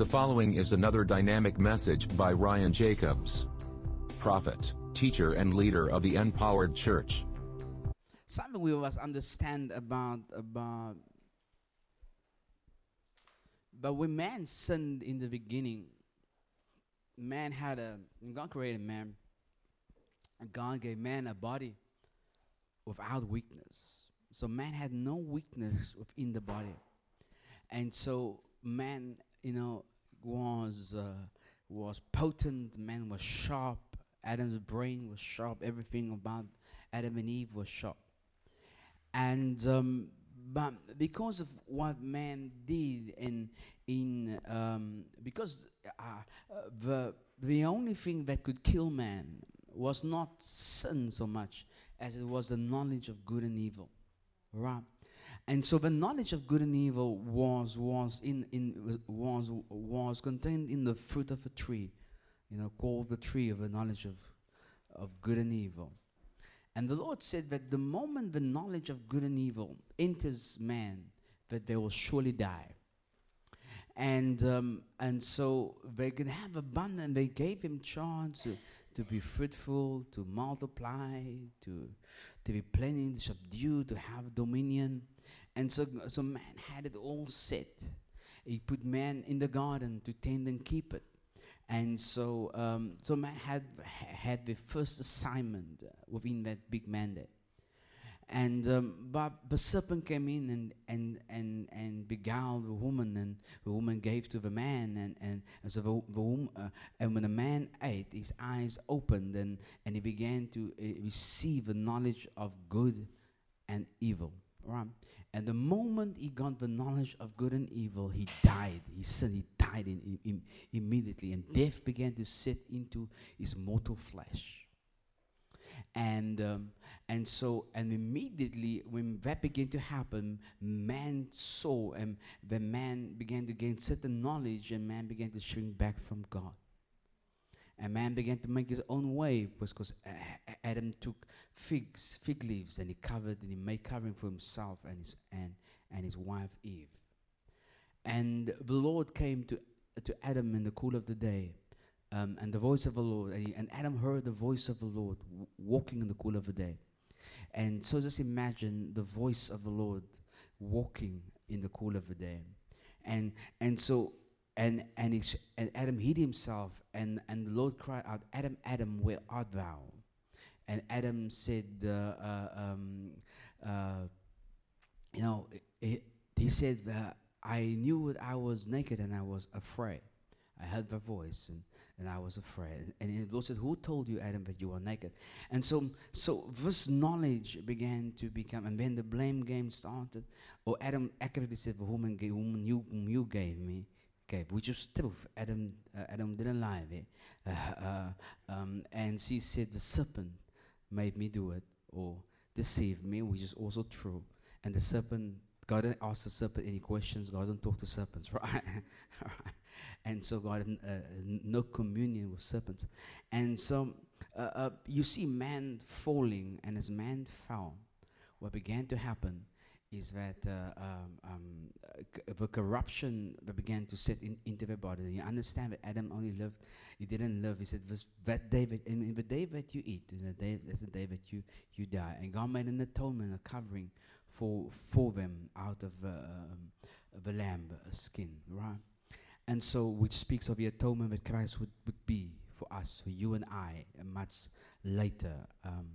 The following is another dynamic message by Ryan Jacobs, prophet, teacher, and leader of the Empowered Church. Something we must understand about about but when man sinned in the beginning, man had a God created man. And God gave man a body without weakness. So man had no weakness within the body. And so man, you know, was uh, was potent, man was sharp, Adam's brain was sharp, everything about Adam and Eve was sharp. And um, but because of what man did in in um, because uh, uh, the the only thing that could kill man was not sin so much as it was the knowledge of good and evil right and so the knowledge of good and evil was was in in was was contained in the fruit of a tree you know called the tree of the knowledge of of good and evil. And the lord said that the moment the knowledge of good and evil enters man that they will surely die. And um, and so they can have abundance. They gave him charge to, to be fruitful to multiply to to be plenty to subdue to have dominion and so, so man had it all set. He put man in the garden to tend and keep it. And so, um, so man had had the first assignment uh, within that big mandate. And um, but the serpent came in and, and, and, and beguiled the woman, and the woman gave to the man, and, and, and so the, the woman, uh, and when the man ate, his eyes opened, and, and he began to uh, receive the knowledge of good and evil. Right? And the moment he got the knowledge of good and evil, he died. He said he died in, in, immediately, and death began to set into his mortal flesh. And um, and so and immediately when that began to happen, man saw and the man began to gain certain knowledge, and man began to shrink back from God. And man began to make his own way because Adam took figs, fig leaves, and he covered and he made covering for himself and his and, and his wife Eve. And the Lord came to to Adam in the cool of the day, um, and the voice of the Lord, and, he, and Adam heard the voice of the Lord w- walking in the cool of the day. And so just imagine the voice of the Lord walking in the cool of the day. And and so and and, and Adam hid himself, and, and the Lord cried out, Adam, Adam, where art thou? And Adam said, uh, uh, um, uh, you know, he, he said, I knew that I was naked and I was afraid. I heard the voice and, and I was afraid. And the Lord said, Who told you, Adam, that you were naked? And so so this knowledge began to become, and then the blame game started. Or Adam accurately said, The woman, woman you, you gave me Okay, which is truth. Adam, uh, Adam didn't lie there. Uh, uh, um, and she said, The serpent made me do it or deceived me, which is also true. And the serpent, God didn't ask the serpent any questions. God doesn't talk to serpents, right? and so God had uh, no communion with serpents. And so uh, uh, you see man falling, and as man fell, what began to happen is that uh, um, um, the corruption that began to set in, into the body. You understand that Adam only lived, he didn't live. He said, was that day that, in, the day that you eat, in the day, that's the day that you, you die. And God made an atonement, a covering for, for them out of uh, um, the lamb skin, right? And so, which speaks of the atonement that Christ would, would be for us, for you and I, much later. Um,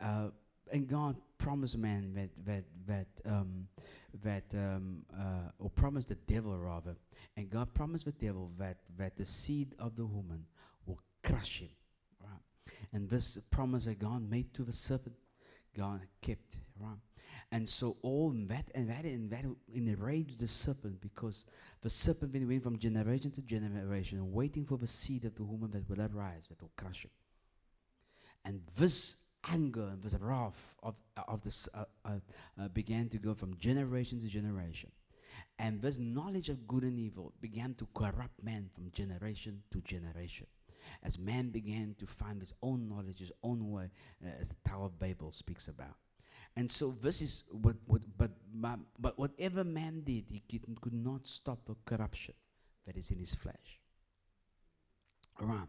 uh, and God promised man that that that um, that um, uh, or promised the devil rather, and God promised the devil that that the seed of the woman will crush him, right? And this promise that God made to the serpent, God kept, right? And so all that and that and that enraged the serpent because the serpent went from generation to generation, waiting for the seed of the woman that will arise, that will crush him. And this anger and this wrath of, of this uh, uh, uh, began to go from generation to generation. And this knowledge of good and evil began to corrupt man from generation to generation. As man began to find his own knowledge, his own way, uh, as the Tower of Babel speaks about. And so this is what, what but, but whatever man did, he could, could not stop the corruption that is in his flesh. All right.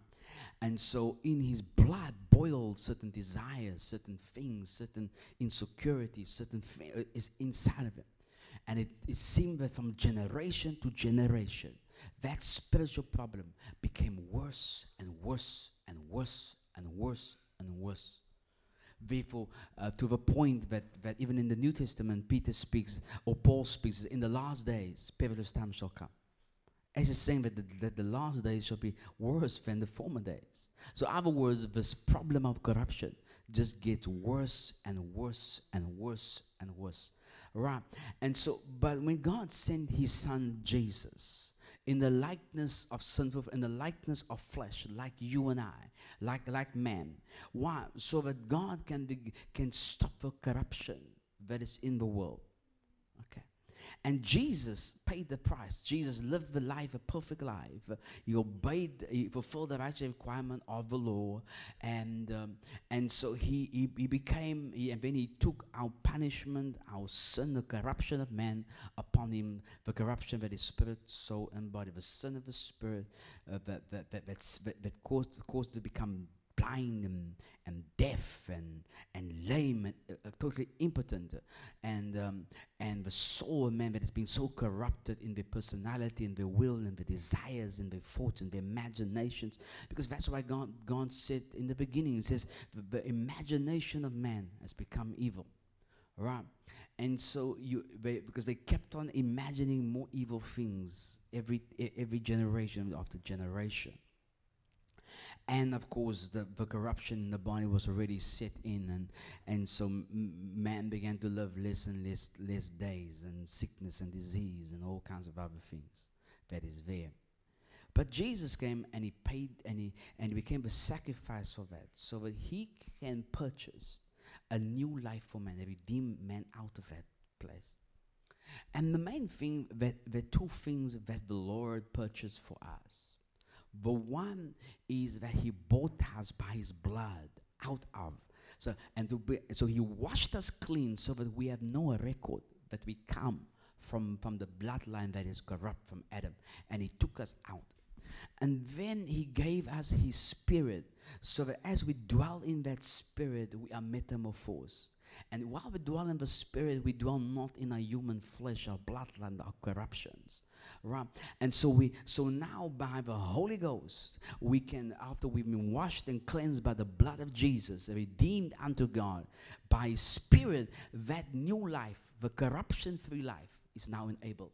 And so in his blood boiled certain desires, certain things, certain insecurities, certain thi- uh, is inside of him. And it, it seemed that from generation to generation, that spiritual problem became worse and worse and worse and worse and worse. Therefore, uh, to the point that, that even in the New Testament, Peter speaks, or Paul speaks, in the last days, perilous times shall come. As he's saying that the, that the last days shall be worse than the former days. So, other words, this problem of corruption just gets worse and worse and worse and worse. Right? And so, but when God sent his son Jesus, in the likeness of sinful, in the likeness of flesh, like you and I, like like man. Why? So that God can be, can stop the corruption that is in the world. Okay. And Jesus paid the price. Jesus lived the life, a perfect life. He obeyed, he fulfilled the righteous requirement of the law, and um, and so he, he he became. He, and then he took our punishment, our sin, the corruption of man upon him, the corruption that is spirit, soul, and body, the sin of the spirit uh, that that that that, that caused caused to become blind and, and deaf and, and lame and uh, uh, totally impotent. And um, and the soul of man that has been so corrupted in their personality and their will and their desires and their thoughts and their imaginations. Because that's why God, God said in the beginning he says the, the imagination of man has become evil. Right? And so you they, because they kept on imagining more evil things every every generation after generation and of course the, the corruption in the body was already set in and and so m- man began to live less and less less days and sickness and disease and all kinds of other things that is there. But jesus came and he paid and he and he became a sacrifice for that so that he can purchase a new life for man and redeem man out of that place. And the main thing that the two things that the lord purchased for us the one is that he bought us by his blood out of. So and to be, so he washed us clean so that we have no record that we come from from the bloodline that is corrupt from Adam, and he took us out. And then he gave us his spirit so that as we dwell in that spirit, we are metamorphosed. And while we dwell in the spirit, we dwell not in our human flesh, our bloodline, our corruptions. Right? And so we so now by the Holy Ghost, we can, after we've been washed and cleansed by the blood of Jesus, redeemed unto God, by spirit, that new life, the corruption-free life, is now enabled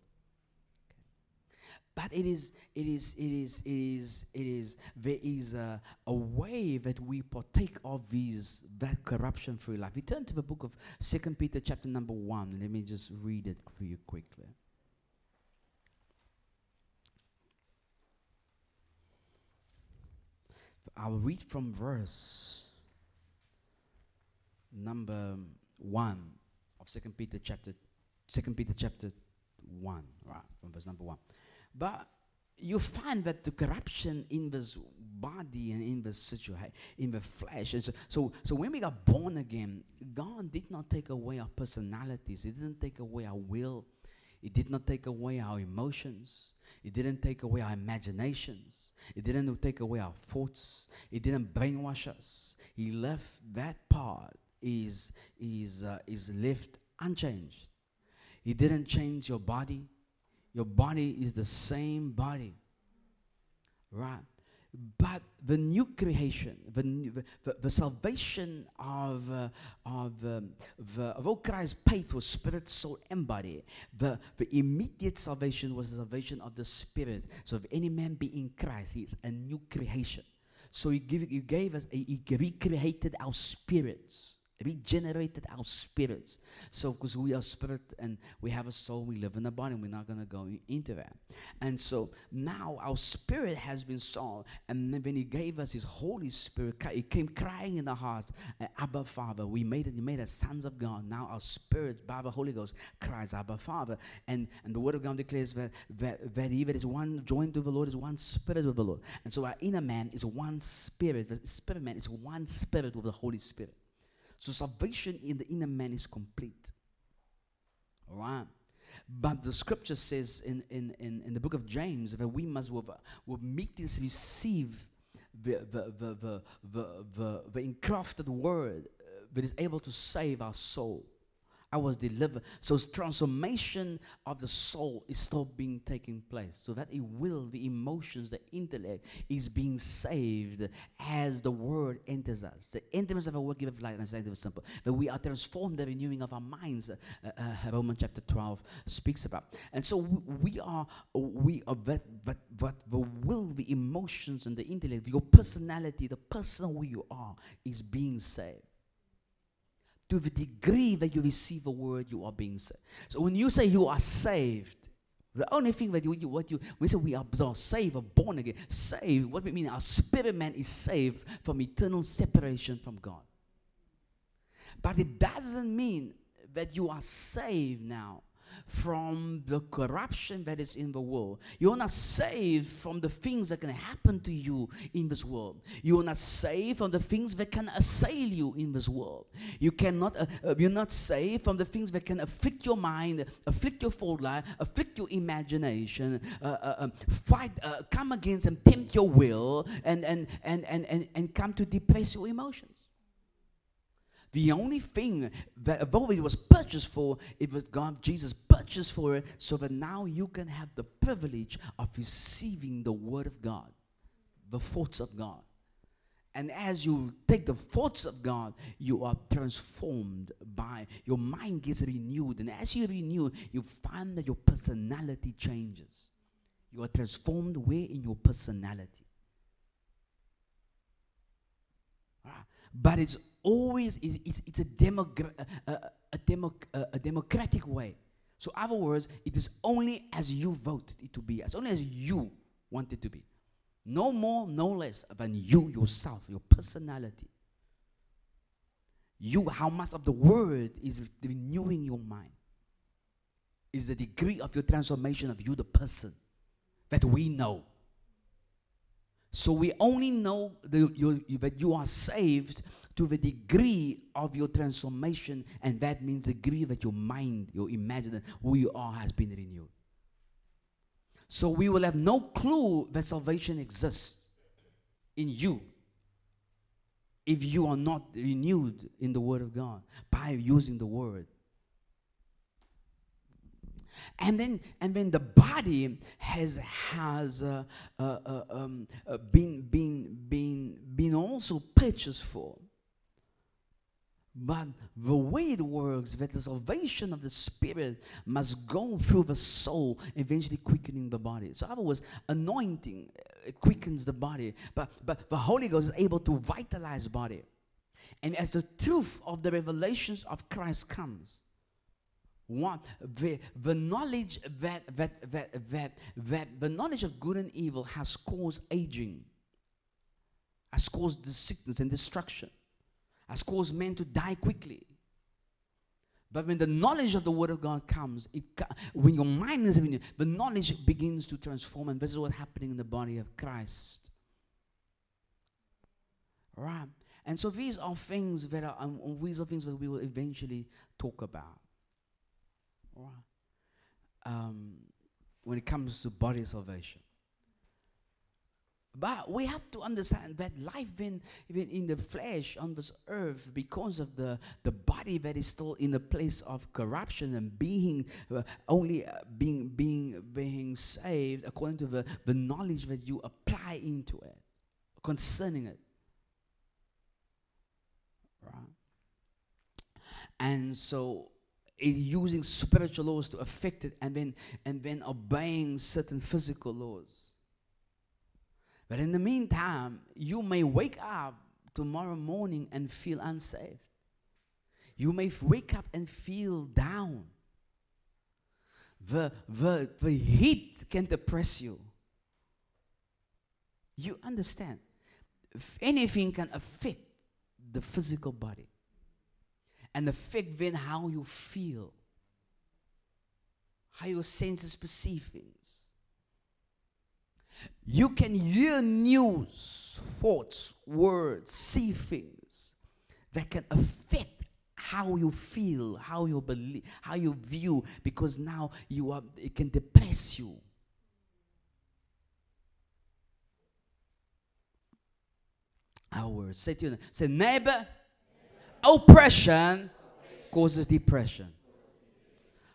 but it is it is it is it is it is there is a, a way that we partake of these that corruption free life. We turn to the book of second peter chapter number one. Let me just read it for you quickly. I'll read from verse number one of second peter chapter second peter chapter one right from verse number one but you find that the corruption in this body and in the situation, in the flesh. is- So, so when we got born again, God did not take away our personalities. He didn't take away our will. He did not take away our emotions. He didn't take away our imaginations. He didn't take away our thoughts. He didn't brainwash us. He left that part is is uh, is left unchanged. He didn't change your body. Your body is the same body. Right? But the new creation, the, new, the, the, the salvation of, uh, of, um, the, of all Christ paid for spirit, soul, and body, the, the immediate salvation was the salvation of the spirit. So if any man be in Christ, he is a new creation. So he, give, he gave us, a, he recreated our spirits regenerated our spirits. So, because we are spirit and we have a soul, we live in a body, we're not going to go into that. And so now our spirit has been solved. And then when He gave us His Holy Spirit, it came crying in the heart, uh, Abba Father. We made it, He made us sons of God. Now our spirit, by the Holy Ghost, cries, Abba Father. And, and the Word of God declares that, that, that He that is one joined to the Lord is one spirit with the Lord. And so our inner man is one spirit. The spirit man is one spirit with the Holy Spirit. So salvation in the inner man is complete. All right. But the scripture says in, in, in, in the book of James that we must with, with meekness receive the, the, the, the, the, the, the engrafted word that is able to save our soul. I was delivered. So transformation of the soul is still being taking place. So that it will, the emotions, the intellect is being saved as the word enters us. The entrance of a word giveth light, and say it simple. That we are transformed, the renewing of our minds. Uh, uh, Romans chapter 12 speaks about. And so we, are, we are that, but, but the will, the emotions, and the intellect, your personality, the person who you are, is being saved to the degree that you receive a word, you are being saved. So when you say you are saved, the only thing that you, you what you we say we are, saved or born again, saved, what we mean our spirit man is saved from eternal separation from God. But it doesn't mean that you are saved now from the corruption that is in the world. You're not saved from the things that can happen to you in this world. You're not saved from the things that can assail you in this world. You cannot. Uh, uh, you're not saved from the things that can afflict your mind, afflict your thought life, afflict your imagination, uh, uh, um, fight, uh, come against and tempt your will, and and and and and, and come to depress your emotions. The only thing that although it was purchased for, it was God, Jesus purchased for it, so that now you can have the privilege of receiving the Word of God, the thoughts of God. And as you take the thoughts of God, you are transformed by your mind gets renewed. And as you renew, you find that your personality changes. You are transformed where in your personality. But it's always it's, it's a, demogra- a, a, demo, uh, a, democratic way. So, other words, it is only as you vote it to be, as only as you want it to be. No more, no less than you yourself, your personality. You, how much of the word is renewing your mind? Is the degree of your transformation of you, the person, that we know. So we only know the, you, that you are saved to the degree of your transformation, and that means the degree that your mind, your imagination, who you are, has been renewed. So we will have no clue that salvation exists in you if you are not renewed in the Word of God by using the Word. And then, and then the body has has uh, uh, uh, um, uh, been been been been also purchased for. But the way it works, that the salvation of the spirit must go through the soul, eventually quickening the body. So, other words, anointing uh, quickens the body, but but the Holy Ghost is able to vitalize body. And as the truth of the revelations of Christ comes, one the, the knowledge that, that that that that the knowledge of good and evil has caused aging has caused the sickness and destruction has caused men to die quickly. But when the knowledge of the word of god comes it when your mind is renewed the knowledge begins to transform and this is what's happening in the body of christ. Right? And so these are things that are um, these are things that we will eventually talk about um, when it comes to body salvation. But we have to understand that life in, even in the flesh on this earth, because of the, the body that is still in a place of corruption and being uh, only uh, being being being saved according to the, the knowledge that you apply into it concerning it. Right? And so Eh, using spiritual laws to affect it and then and then obeying certain physical laws. But in the meantime you may wake up tomorrow morning and feel unsafe you may wake up and feel down. The, the, the heat can depress you. You understand? If anything can affect the physical body and affect then how you feel, how your senses perceive things. You can hear news, thoughts, words, see things that can affect how you feel, how you believe, how you view, because now you are it can depress you. Our. Say to you, say neighbor, oppression causes depression.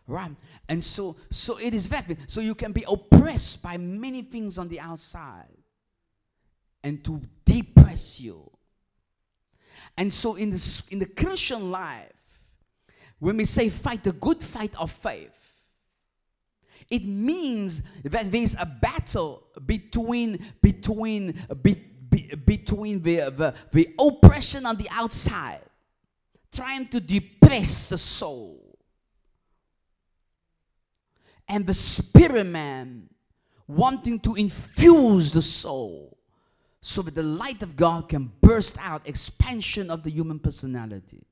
Right? And so so it is very so you can be oppressed by many things on the outside and to depress you. And so in the, in the Christian life, when we say fight the good fight of faith, it means that there's a battle between between be, be, between the, the, the oppression on the outside, trying to depress the soul, and the spirit man wanting to infuse the soul so that the light of God can burst out, expansion of the human personality.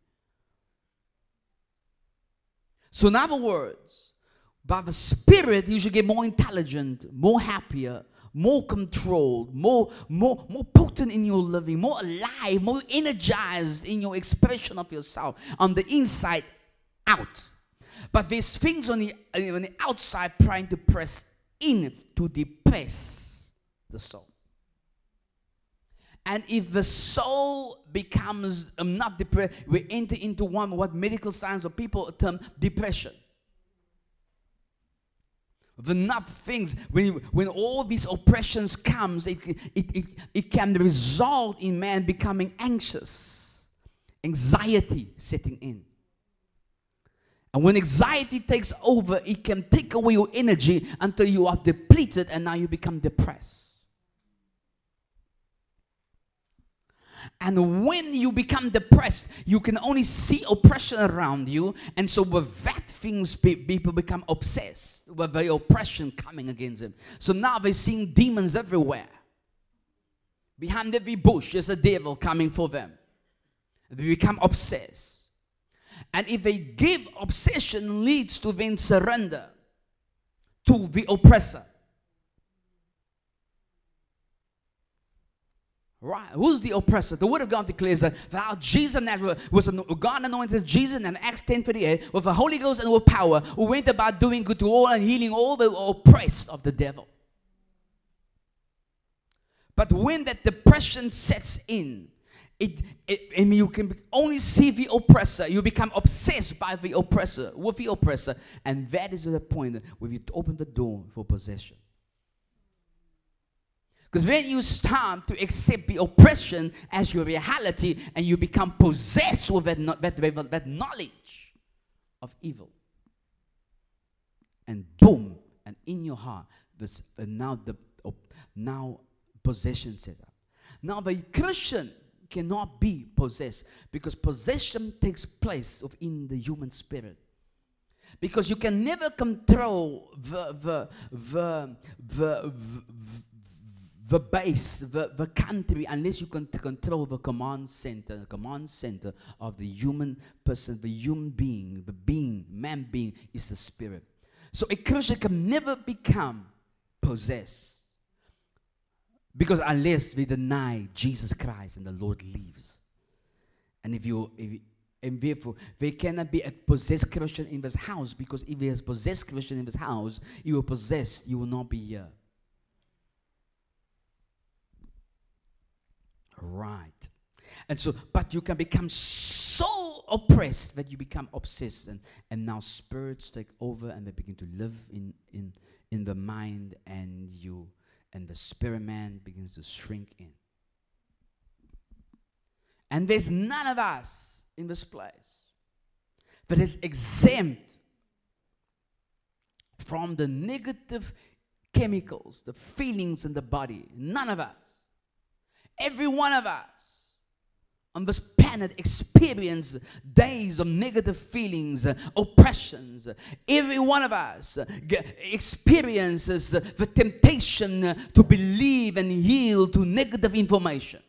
So, in other words, by the Spirit, you should get more intelligent, more happier, more controlled, more, more, more potent in your living, more alive, more energized in your expression of yourself on the inside out. But there's things on the, on the outside trying to press in to depress the soul. And if the soul becomes um, not depressed, we enter into one what medical science or people term depression. The enough things when when all these oppressions comes, it, it, it, it can result in man becoming anxious, anxiety setting in. And when anxiety takes over, it can take away your energy until you are depleted and now you become depressed. And when you become depressed, you can only see oppression around you. And so, with that, things people become obsessed with the oppression coming against them. So now they're seeing demons everywhere. Behind every bush, there's a devil coming for them. They become obsessed. And if they give obsession, leads to then surrender to the oppressor. Right. Who's the oppressor? The word of God declares that how Jesus Nazareth was God anointed Jesus in Acts 10 38 with the Holy Ghost and with power, who went about doing good to all and healing all the oppressed of the devil. But when that depression sets in, it, it and you can only see the oppressor. You become obsessed by the oppressor, with the oppressor, and that is the point where you open the door for possession. Because when you start to accept the oppression as your reality and you become possessed with that, that, that knowledge of evil, and boom, and in your heart, this, uh, now the uh, now possession set up. Now the Christian cannot be possessed because possession takes place within the human spirit because you can never control the the the the, the, the base, the, the country, unless you can control the command center, the command center of the human person, the human being, the being, man being is the spirit. So a Christian can never become possessed. Because unless we deny Jesus Christ and the Lord lives. And if you, if and therefore they cannot be a possessed Christian in this house because if there is possessed Christian in this house, you are possessed, you will not be here. Right. And so, but you can become so oppressed that you become obsessed, and, and now spirits take over and they begin to live in, in, in the mind, and you and the spirit man begins to shrink in. And there's none of us in this place that is exempt from the negative chemicals, the feelings in the body. None of us. Every one of us on this planet experience days of negative feelings, oppressions. Every one of us experiences the temptation to believe and yield to negative information.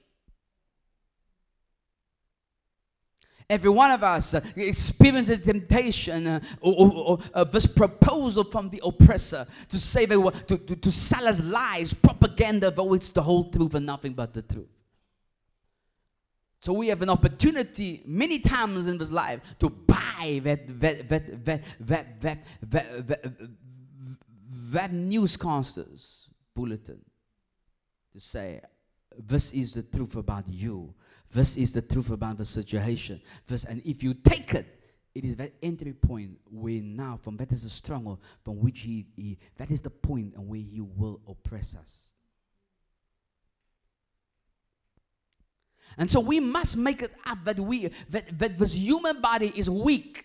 Every one of us experiences temptation uh, or, or, or uh, this proposal from the oppressor to say they were, to, to, to sell us lies, propaganda, though it's the whole truth and nothing but the truth. So we have an opportunity many times in this life to buy that that that that that that that, that, that newscaster's bulletin to say this is the truth about you. This is the truth about the situation. This and if you take it, it is that entry point where now from that is the stronghold from which he, he that is the point and where he will oppress us. And so we must make it up that we that, that this human body is weak.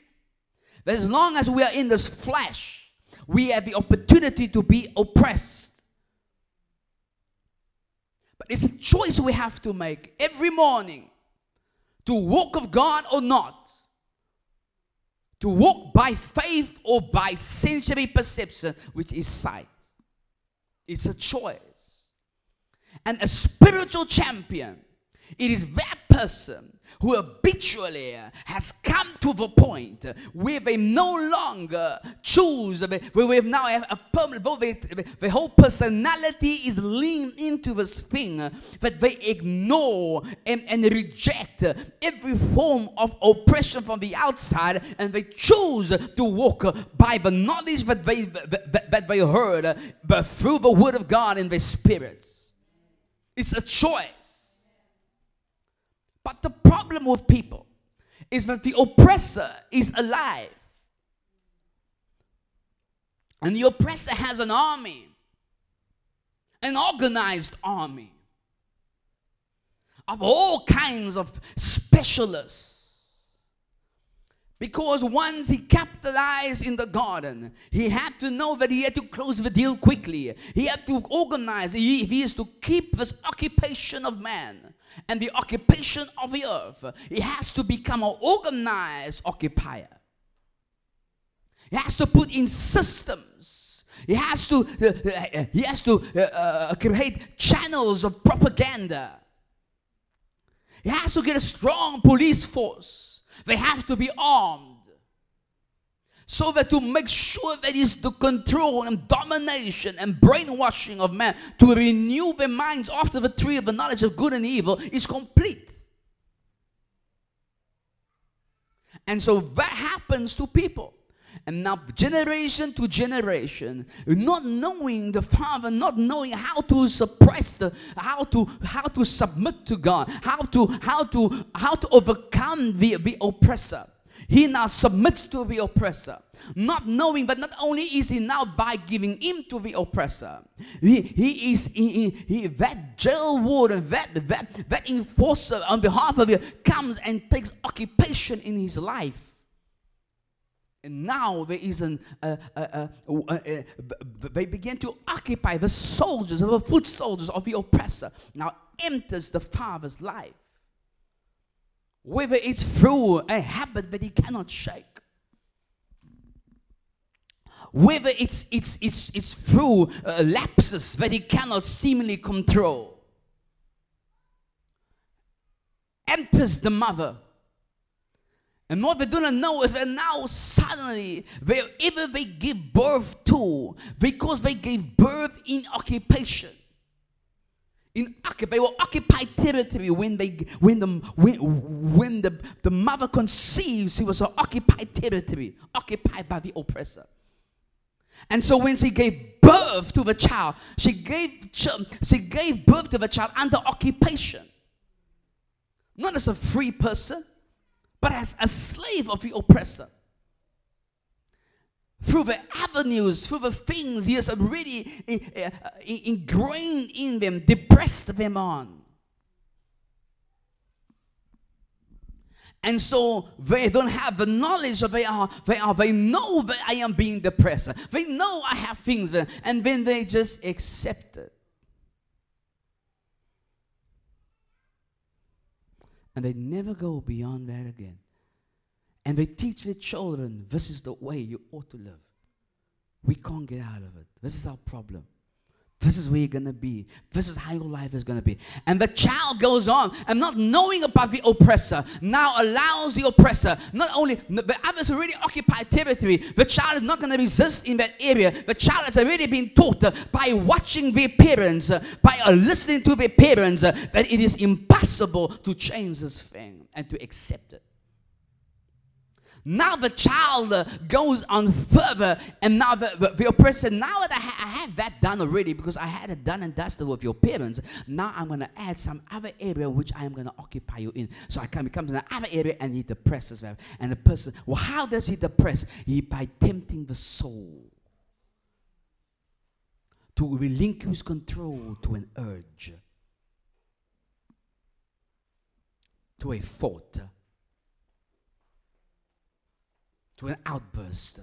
That as long as we are in this flesh, we have the opportunity to be oppressed. It's a choice we have to make every morning to walk of God or not. To walk by faith or by sensory perception, which is sight. It's a choice. And a spiritual champion it is that person who habitually has come to the point where they no longer choose, where we now have a permanent, the, the whole personality is leaned into this thing that they ignore and, and reject every form of oppression from the outside and they choose to walk by the knowledge that they, that, that they heard but through the word of God in their spirits. It's a choice. But the problem with people is that the oppressor is alive. And the oppressor has an army, an organized army of all kinds of specialists because once he capitalized in the garden, he had to know that he had to close the deal quickly. He had to organize, he, he is to keep this occupation of man and the occupation of the earth. He has to become an organized occupier. He has to put in systems. He has to, uh, uh, he has to uh, uh, create channels of propaganda. He has to get a strong police force. They have to be armed. So that to make sure that is the control and domination and brainwashing of man to renew their minds after the tree of the knowledge of good and evil is complete. And so that happens to people. And now, generation to generation, not knowing the Father, not knowing how to suppress the, how to how to submit to God, how to how to how to overcome the, the oppressor. He now submits to the oppressor, not knowing that not only is he now by giving in to the oppressor, he, he is he, he, that jail warden, that, that, that enforcer on behalf of you comes and takes occupation in his life. And now there is an, uh, uh, uh, they begin to occupy the soldiers, the foot soldiers of the oppressor. Now enters the father's life. Whether it's through a habit that he cannot shake, whether it's, it's, it's, it's through uh, lapses that he cannot seemingly control, enters the mother and what they do not know is that now suddenly, wherever they give birth to, because they gave birth in occupation, in they will occupy territory when they when the when, when the, the mother conceives, she was an occupied territory, occupied by the oppressor. And so when she gave birth to the child, she gave she gave birth to the child under occupation. Not as a free person, but as a slave of the oppressor. Through the avenues, through the things he has already uh, ingrained in them, depressed them on. And so they don't have the knowledge of they are, they are, they know that I am being depressed. They know I have things, and then they just accept it. And they never go beyond that again. And they teach their children this is the way you ought to live. We can't get out of it. This is our problem. This is where you're going to be. This is how your life is going to be. And the child goes on and not knowing about the oppressor now allows the oppressor, not only the others already occupied territory, the child is not going to resist in that area. The child has already been taught by watching their parents, by listening to their parents, that it is impossible to change this thing and to accept it. Now the child goes on further, and now the, the, oppressor, now that I, ha- I, have that done already because I had it done and dusted with your parents, now I'm going to add some other area which I am going to occupy you in. So I come, can become in another area and he depresses them. And the person, well, how does he depress? He by tempting the soul to relinquish control to an urge, to a thought to an outburst.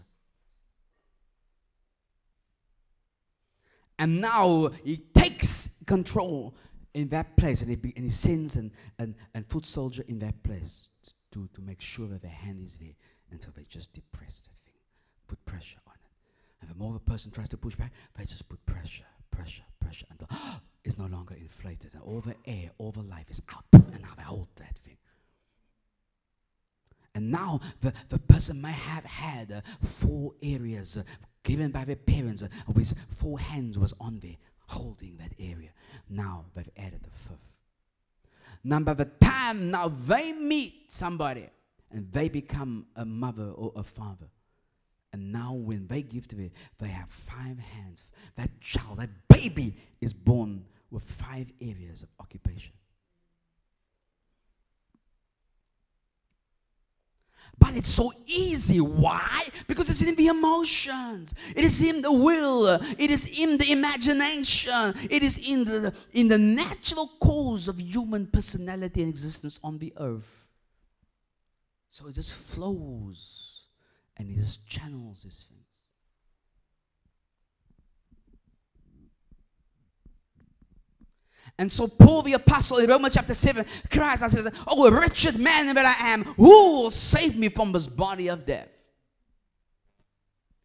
And now he takes control in that place and he, and he sends and, and, and foot soldier in that place to, to make sure that the hand is there. So they just depress that thing, put pressure on it. And the more the person tries to push back, they just put pressure, pressure, pressure until it's no longer inflated. And all the air, all the life is out. And now they hold that thing. And now the, the person might have had uh, four areas uh, given by their parents, uh, with four hands was on there holding that area. Now they've added the fifth. Now by the time now they meet somebody and they become a mother or a father. And now when they give to it, they have five hands. That child, that baby is born with five areas of occupation. But it's so easy. Why? Because it's in the emotions. It is in the will. It is in the imagination. It is in the in the natural cause of human personality and existence on the earth. So it just flows and it just channels this thing. And so Paul the apostle in Romans chapter 7 cries and says, Oh, wretched man that I am, who will save me from this body of death?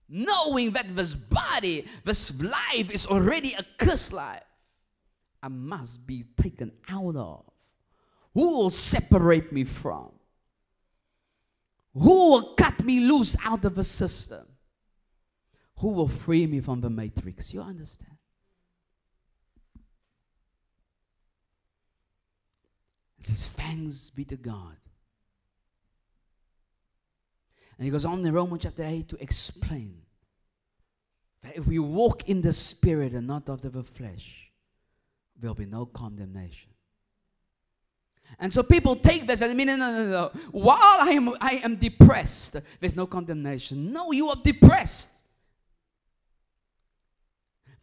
Knowing that this body, this life is already a cursed life, I must be taken out of. Who will separate me from? Who will cut me loose out of the system? Who will free me from the matrix? You understand? Says, Thanks be to God. And he goes on in Romans chapter 8 to explain that if we walk in the spirit and not of the flesh, there'll be no condemnation. And so people take this and mean, no, no, no, no. While I am, I am depressed, there's no condemnation. No, you are depressed.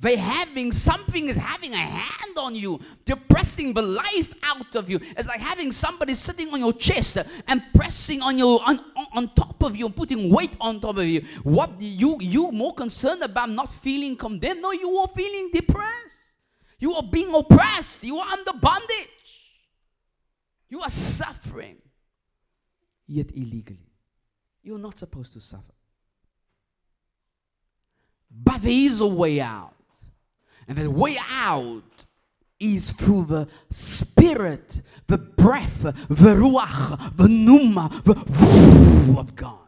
They having something is having a hand on you, depressing the life out of you. It's like having somebody sitting on your chest and pressing on your on, on top of you and putting weight on top of you. What you you more concerned about not feeling condemned? No, you are feeling depressed. You are being oppressed. You are under bondage. You are suffering. Yet illegally. You're not supposed to suffer. But there is a way out. And the way out is through the spirit, the breath, the ruach, the pneuma, the of God.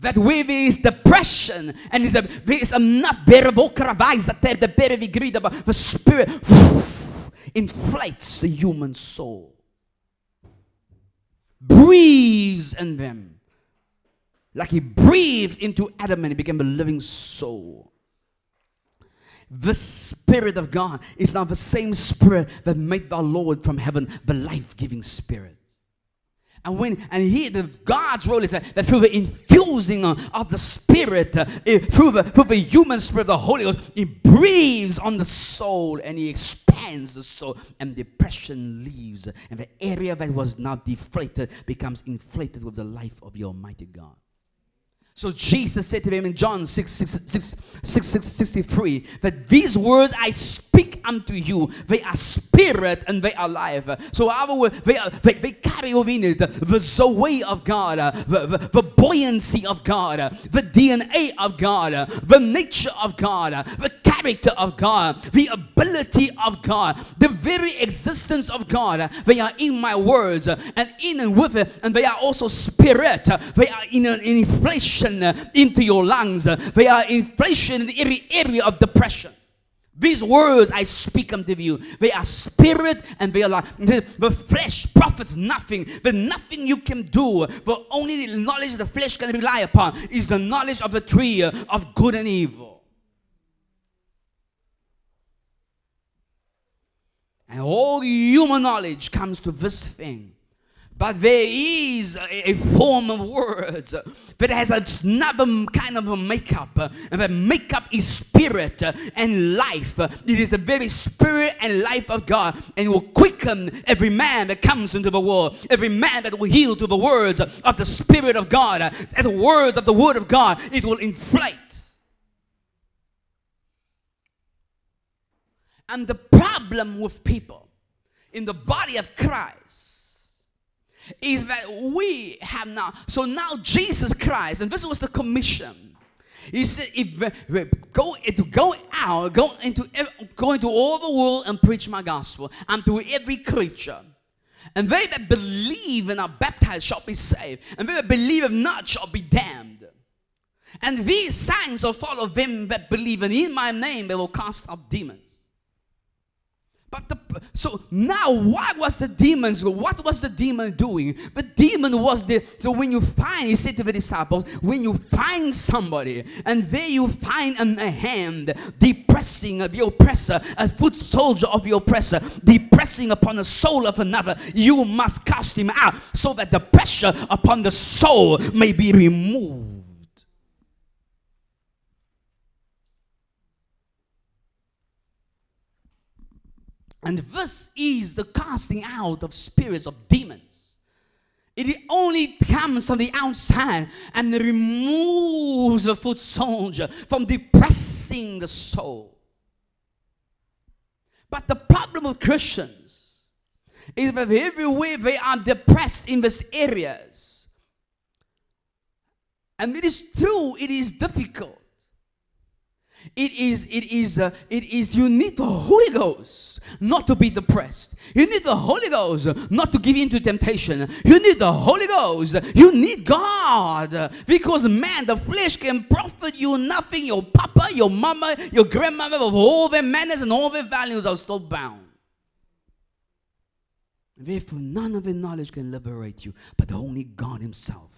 That there is depression and there is enough the greed about the spirit inflates the human soul, breathes in them like he breathed into Adam and he became a living soul. The Spirit of God is now the same Spirit that made our Lord from heaven the life giving Spirit. And when and here the God's role is that, that through the infusing of the Spirit, uh, through the through the human spirit, the Holy Ghost, He breathes on the soul and He expands the soul, and depression leaves, and the area that was now deflated becomes inflated with the life of the Almighty God. So Jesus said to them in John 6, 6, 6, 6, 6 63 that these words I speak unto you, they are spirit and they are life. So our they, are, they, they carry within it the Zoe of God, the, the, the buoyancy of God, the DNA of God, the nature of God, the character of God, the ability of God, the very existence of God. They are in my words uh, and in and with it, and they are also spirit. Uh, they are in an inflation uh, into your lungs. They are inflation in every area of depression. These words I speak unto you, they are spirit and they are life. The flesh profits nothing. The nothing you can do, the only knowledge the flesh can rely upon is the knowledge of the tree of good and evil. And all human knowledge comes to this thing but there is a, form of words that has a another kind of a makeup. And that makeup is spirit and life. It is the very spirit and life of God. And it will quicken every man that comes into the world. Every man that will yield to the words of the Spirit of God. And the words of the Word of God, it will inflate. And the problem with people in the body of Christ is that we have now, so now Jesus Christ, and this was the commission. He said, if, go, to go out, go into, go into all the world and preach my gospel unto every creature. And they that believe and are baptized shall be saved, and they that believe not shall be damned. And these signs will follow them that believe, and in my name they will cast out demons. But the, so now, what was the demons? What was the demon doing? The demon was the so when you find, he said to the disciples, when you find somebody and there you find an, a hand depressing the oppressor, a foot soldier of the oppressor, depressing upon the soul of another, you must cast him out so that the pressure upon the soul may be removed. And this is the casting out of spirits of demons. It only comes from the outside and removes the foot soldier from depressing the soul. But the problem of Christians is that everywhere they are depressed in these areas. And it is true, it is difficult. It is, it is, uh, it is, you need the Holy Ghost not to be depressed. You need the Holy Ghost not to give in to temptation. You need the Holy Ghost. You need God. Because man, the flesh can profit you nothing. Your papa, your mama, your grandmother, of all their manners and all their values are still bound. Therefore, none of the knowledge can liberate you, but only God Himself.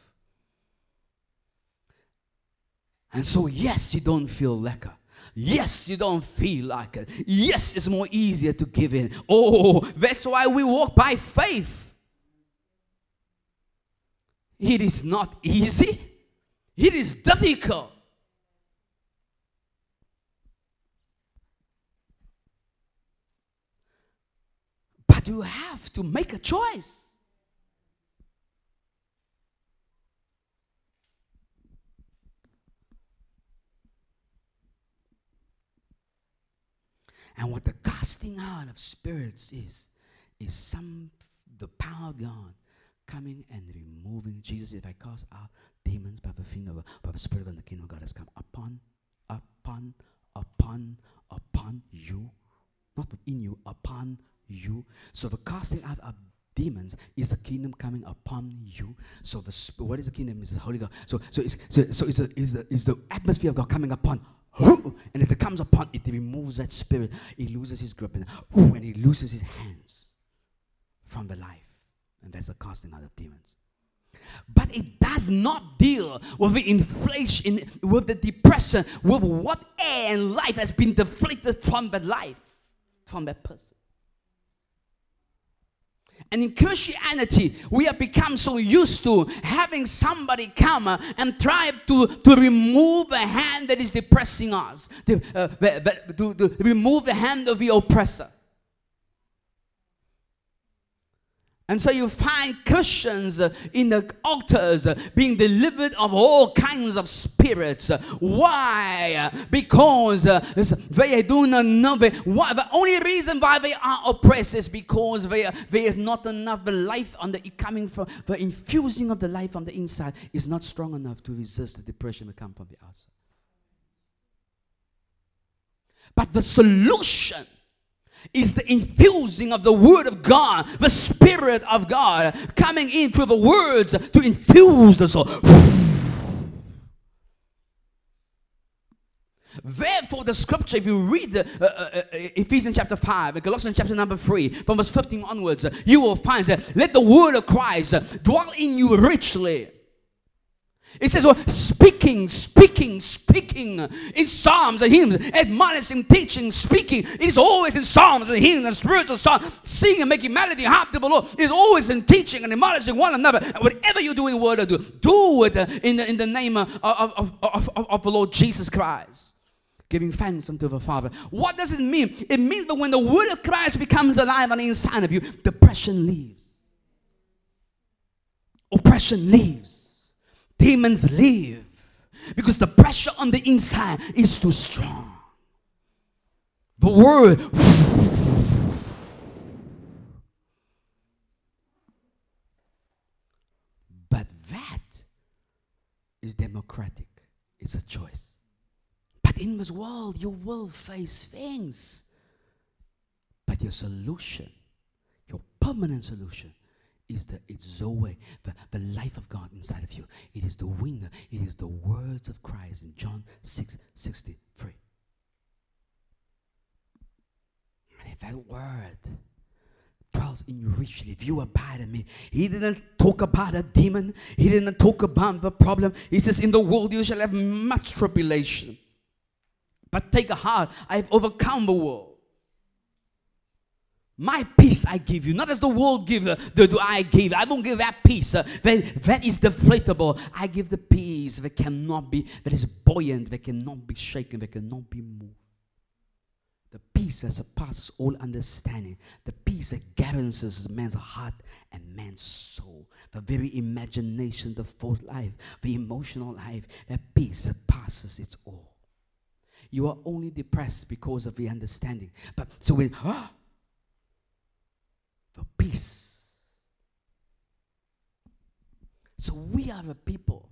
And so, yes, you don't feel like lekker. Yes, you don't feel like it. Yes, it's more easier to give in. Oh, that's why we walk by faith. It is not easy, it is difficult. But you have to make a choice. And what the casting out of spirits is, is some the power of God coming and removing. Jesus if I cast out demons by the finger of God, by the Spirit of the kingdom of God has come upon, upon, upon, upon you. Not within you, upon you. So the casting out of demons is the kingdom coming upon you. So the what is the kingdom? Is the Holy God. So so it's so, so it's, the, is the is the atmosphere of God coming upon and if it comes upon it, it removes that spirit. He loses his grip, and, ooh, and he loses his hands from the life. And that's the casting out of demons. But it does not deal with the inflation, with the depression, with what air and life has been deflated from the life, from that person. And in Christianity, we have become so used to having somebody come uh, and try to, to remove the hand that is depressing us, to, uh, to, to remove the hand of the oppressor. And so you find Christians uh, in the altars uh, being delivered of all kinds of spirits. Why? Because they do not know. They, why, the only reason why they are oppressed is because they, there is not enough. The life on the coming from the infusing of the life on the inside is not strong enough to resist the depression that comes from the outside. But the solution is the infusing of the Word of God, the Spirit of God coming in through the words to infuse the soul. Therefore, the scripture, if you read uh, uh, uh, Ephesians chapter 5 Colossians chapter number 3, from verse 15 onwards, you will find that let the word of Christ dwell in you richly it says, well, speaking, speaking, speaking in psalms and hymns, admonishing, teaching, speaking. It is always in psalms and hymns and spiritual songs, singing and making melody, harp to the Lord. It is always in teaching and admonishing one another. And whatever you do in word or do, do it in the, in the name of, of, of, of the Lord Jesus Christ giving thanks unto the Father. What does it mean? It means that when the word of Christ becomes alive on the inside of you, depression leaves, oppression leaves demons leave because the pressure on the inside is too strong. The word. But that is democratic, it's a choice. But in this world, you will face things. But your solution, your permanent solution, is the it's Zoe, the, the life of God inside of you. It is the wind, it is the words of Christ in John 6 63. And if that word dwells in you richly, if you abide in me, he didn't talk about a demon, he didn't talk about the problem. He says, In the world you shall have much tribulation. But take a heart, I've overcome the world. My peace I give you, not as the world give, uh, the, do I give. I don't give that peace. Uh, that, that is deflatable. I give the peace that cannot be, that is buoyant, that cannot be shaken, that cannot be moved. The peace that surpasses all understanding. The peace that guarantees man's heart and man's soul. The very imagination, the thought life, the emotional life. That peace surpasses its all. You are only depressed because of the understanding. But so when, ah, for peace. So we are the people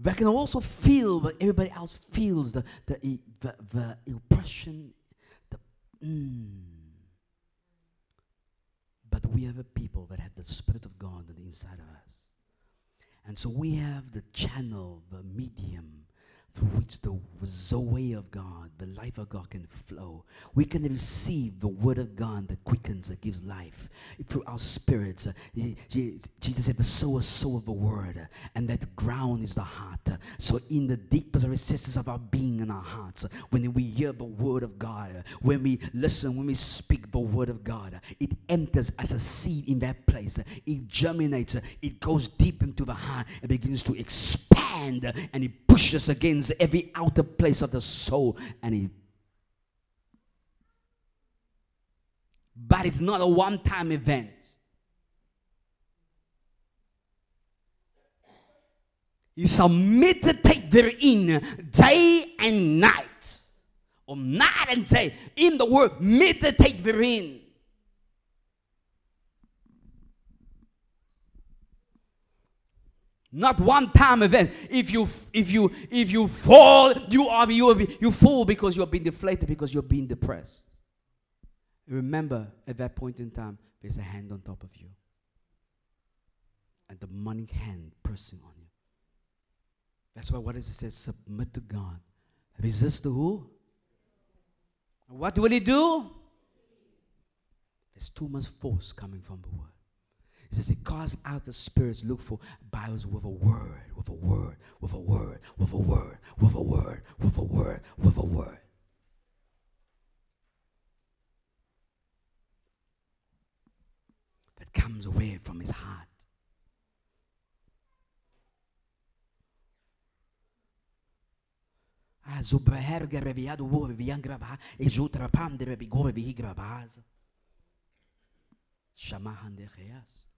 that can also feel what everybody else feels the, the, the, the oppression. The, mm. But we are the people that have the Spirit of God on the inside of us. And so we have the channel, the medium through which the Zoe of God, the life of God can flow. We can receive the word of God that quickens, that gives life through our spirits. Jesus said, the sower, sow of the word, and that ground is the heart. So in the deepest recesses of our being and our hearts, when we hear the word of God, when we listen, when we speak the word of God, it enters as a seed in that place. It germinates, it goes deep into the heart and begins to expand, and it pushes against every outer place of the soul and it but it's not a one-time event. You shall meditate therein day and night. Or night and day. In the word meditate therein not one time event. If you if you if you fall you are you be, you fall because you're being deflated because you're being depressed. Remember at that point in time there's a hand on top of you. And the money hand pressing on you. That's why what does it say? Submit to god. Resist the who? What will he do? There's too much force coming from the word it says it casts out the spirits. Look for Bibles with a word, with a word, with a word, with a word, with a word, with a word, with a word. That comes away from his heart. Shamahan de Geas.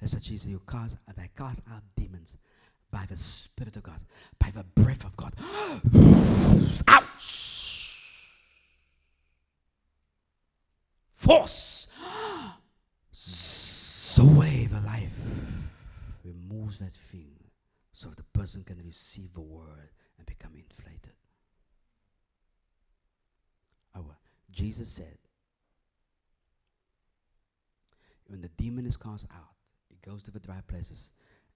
That's what Jesus, you cast, they cast out demons by the Spirit of God, by the breath of God. Ouch! Force. Away the life removes that thing so the person can receive the word and become inflated. Oh, Jesus said, when the demon is cast out, goes to the dry places,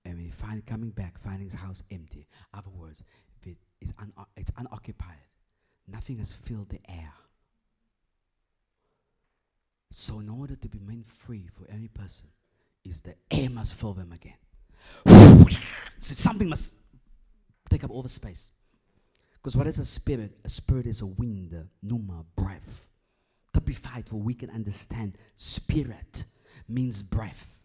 and he find coming back, finding his house empty. Other words, it is un- it's unoccupied. Nothing has filled the air. So, in order to be made free for any person, is the air must fill them again. so something must take up all the space. Because what is a spirit? A spirit is a wind, a pneuma, breath. Typified for we can understand spirit means breath.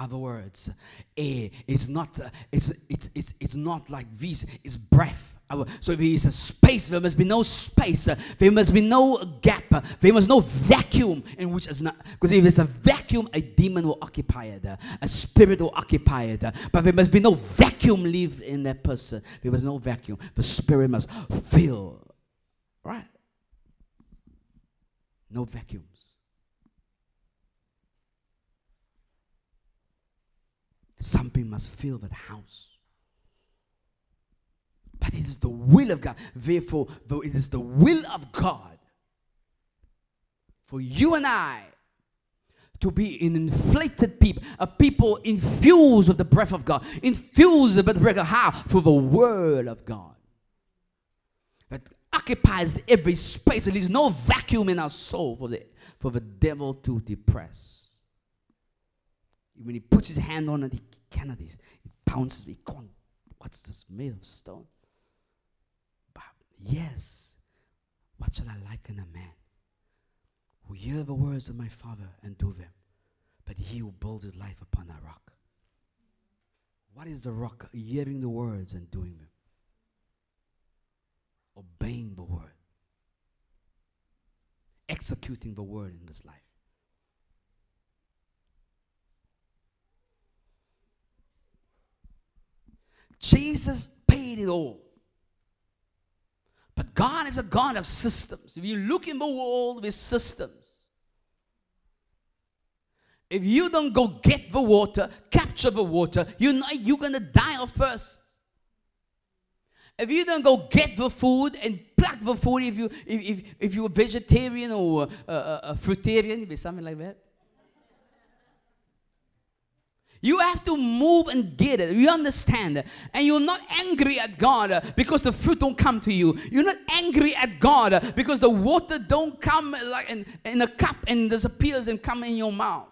Other words, air is not uh, it's, it's it's it's not like this, it's breath. So if there is a space, there must be no space. Uh, there must be no gap. Uh, there must no vacuum in which is not. Because if there's a vacuum, a demon will occupy it. Uh, a spirit will occupy it. Uh, but there must be no vacuum left in that person. There was no vacuum. The spirit must fill. Right? No vacuums. Something must fill that house. But it is the will of God. Therefore, though it is the will of God for you and I to be an inflated people, a people infused with the breath of God, infused with the breath of how? For the word of God. That occupies every space. There is no vacuum in our soul for the, for the devil to depress. When he puts his hand on it, he cannot. It pounces. He can't. What's this made of stone? But yes, what shall I liken a man who hear the words of my father and do them? But he who builds his life upon a rock. What is the rock? Hearing the words and doing them. Obeying the word. Executing the word in this life. Jesus paid it all. But God is a God of systems. If you look in the world with systems, if you don't go get the water, capture the water, you you're gonna die of thirst. If you don't go get the food and pluck the food, if you if, if, if you're a vegetarian or a, a, a fruitarian, if it's something like that, you have to move and get it. You understand? And you're not angry at God because the fruit don't come to you. You're not angry at God because the water don't come like in, in a cup and disappears and come in your mouth.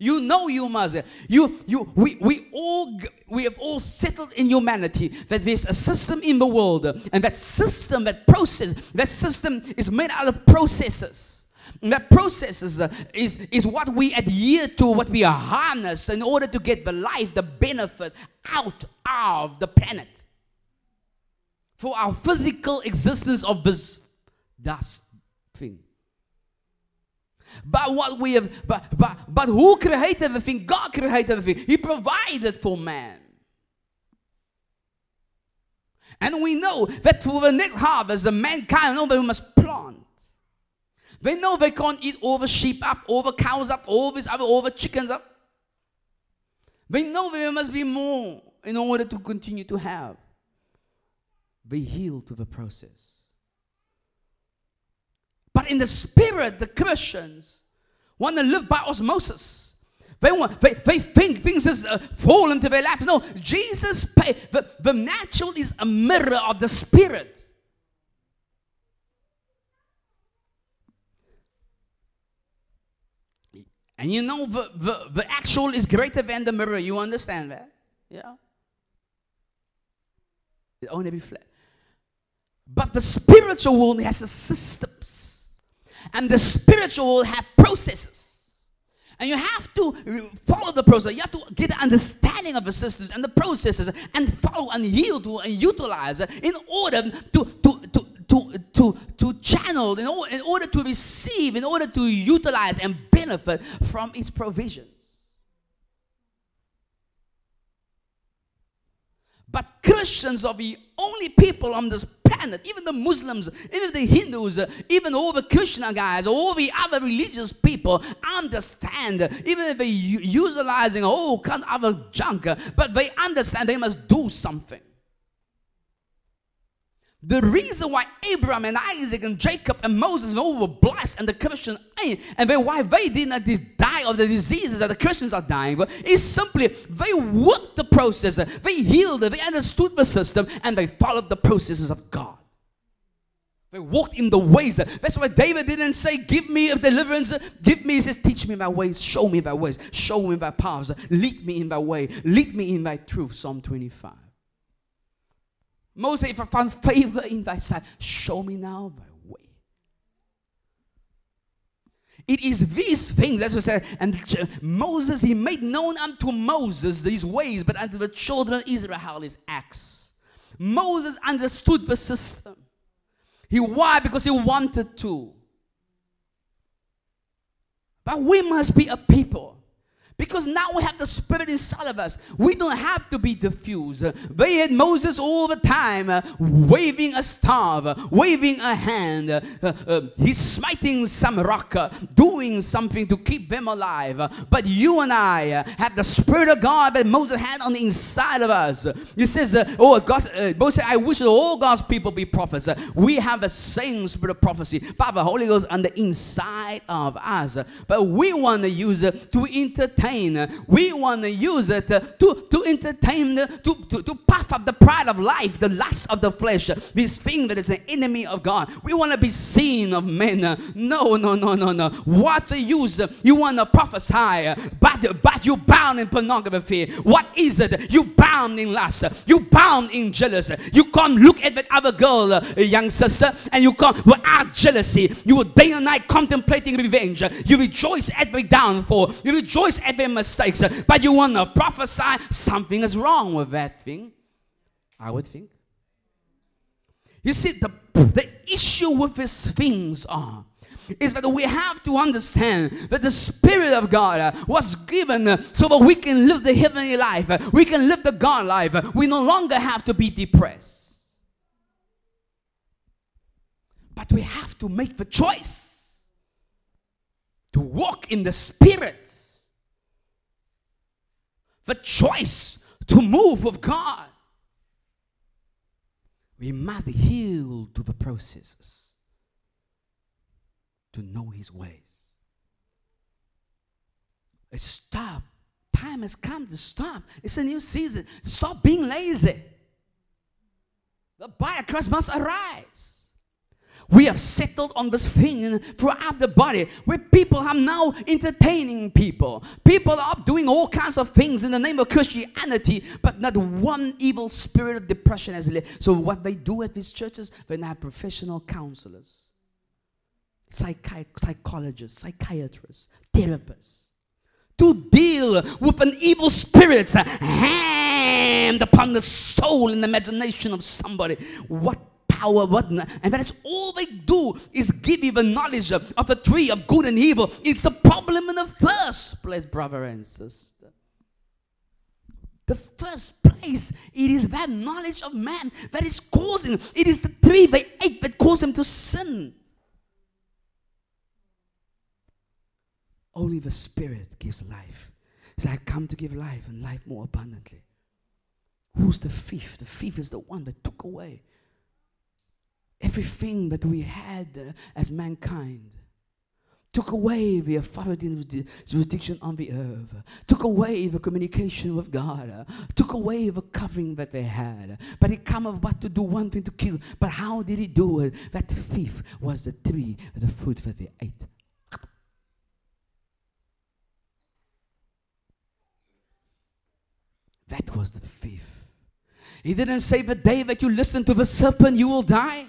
You know you must. You, you, we, we all, we have all settled in humanity that there's a system in the world, and that system, that process, that system is made out of processes. That process is, uh, is, is what we adhere to, what we harness in order to get the life, the benefit out of the planet. For our physical existence of this dust thing. But what we have, but, but, but who created everything? God created everything. He provided for man. And we know that for the next harvest, the mankind know we must plant. They know they can't eat all the sheep up, all the cows up, all these other, all the chickens up. They know there must be more in order to continue to have. They yield to the process. But in the spirit, the Christians want to live by osmosis. They, want, they, they think things just uh, fall into their laps. No, Jesus, pay, the, the natural is a mirror of the spirit. And you know the, the, the actual is greater than the mirror. You understand that? Yeah. It only be flat. But the spiritual world has systems. And the spiritual world have processes. And you have to follow the process. You have to get an understanding of the systems and the processes and follow and yield to and utilize in order to, to, to, to, to, to channel, in, order, in order to receive, in order to utilize and benefit from its provisions. But Christians are the only people on this planet. Even the Muslims, even the Hindus, even all the Krishna guys, all the other religious people understand, even if they're utilizing all kind of other junk, but they understand they must do something. The reason why Abraham and Isaac and Jacob and Moses and all were blessed and the Christian ain't, and then why they did not die of the diseases that the Christians are dying of is simply they worked the process, they healed they understood the system, and they followed the processes of God. They walked in the ways. That's why David didn't say, Give me a deliverance. Give me, he says, Teach me my ways, show me thy ways, show me thy paths, lead me in thy way, lead me in thy truth. Psalm 25. Moses, if I find favor in thy sight, show me now thy way. It is these things, as we said, and Moses, he made known unto Moses these ways, but unto the children of Israel his acts. Moses understood the system. He why? Because he wanted to. But we must be a people because now we have the Spirit inside of us. We don't have to be diffused. They had Moses all the time uh, waving a staff, uh, waving a hand. Uh, uh, he's smiting some rock, uh, doing something to keep them alive. but you and I uh, have the Spirit of God that Moses had on the inside of us. He says, Oh, God, Moses, I wish all God's people be prophets. we have the same spirit of prophecy, but the Holy Ghost on the inside of us. But we want to use it to entertain entertain. We want to use it to, to entertain, to, to, to puff up the pride of life, the lust of the flesh, this thing that is an enemy of God. We want to be seen of men. No, no, no, no, no. What to use? You want to prophesy, but, but you bound in pornography. What is it? You bound in lust. You bound in jealousy. You come look at that other girl, young sister, and you come without jealousy. You will day and night contemplating revenge. You rejoice at my downfall. You rejoice at mistakes, but you want to prophesy, something is wrong with that thing. I would think. You see, the, the issue with these things are is that we have to understand that the Spirit of God uh, was given uh, so that we can live the heavenly life. Uh, we can live the God life. We no longer have to be depressed. But we have to make the choice to walk in the Spirit the choice to move with God. We must yield to the processes to know His ways. Stop. Time has come to stop. It's a new season. Stop being lazy. The body of must arise. We have settled on this thing throughout the body where people are now entertaining people. People are doing all kinds of things in the name of Christianity, but not one evil spirit of depression has left. So, what they do at these churches, they have professional counselors, psychi- psychologists, psychiatrists, therapists to deal with an evil spirit hand upon the soul and imagination of somebody. What power, what and that's all they do is give you the knowledge of, of the tree of good and evil. It's the problem in the first place, brother and sister. The first place, it is that knowledge of man that is causing, it is the tree they ate that caused them to sin. Only the Spirit gives life. So I come to give life and life more abundantly. Who's the thief? The thief is the one that took away everything that we had as mankind took away the authority and jurisdiction on the earth, took away the communication with God, took away the covering that they had. But it come of what to do, one thing to kill. But how did he do it? That thief was the tree, the fruit that they ate. That was the thief. He didn't say the day that you listen to the serpent, you will die.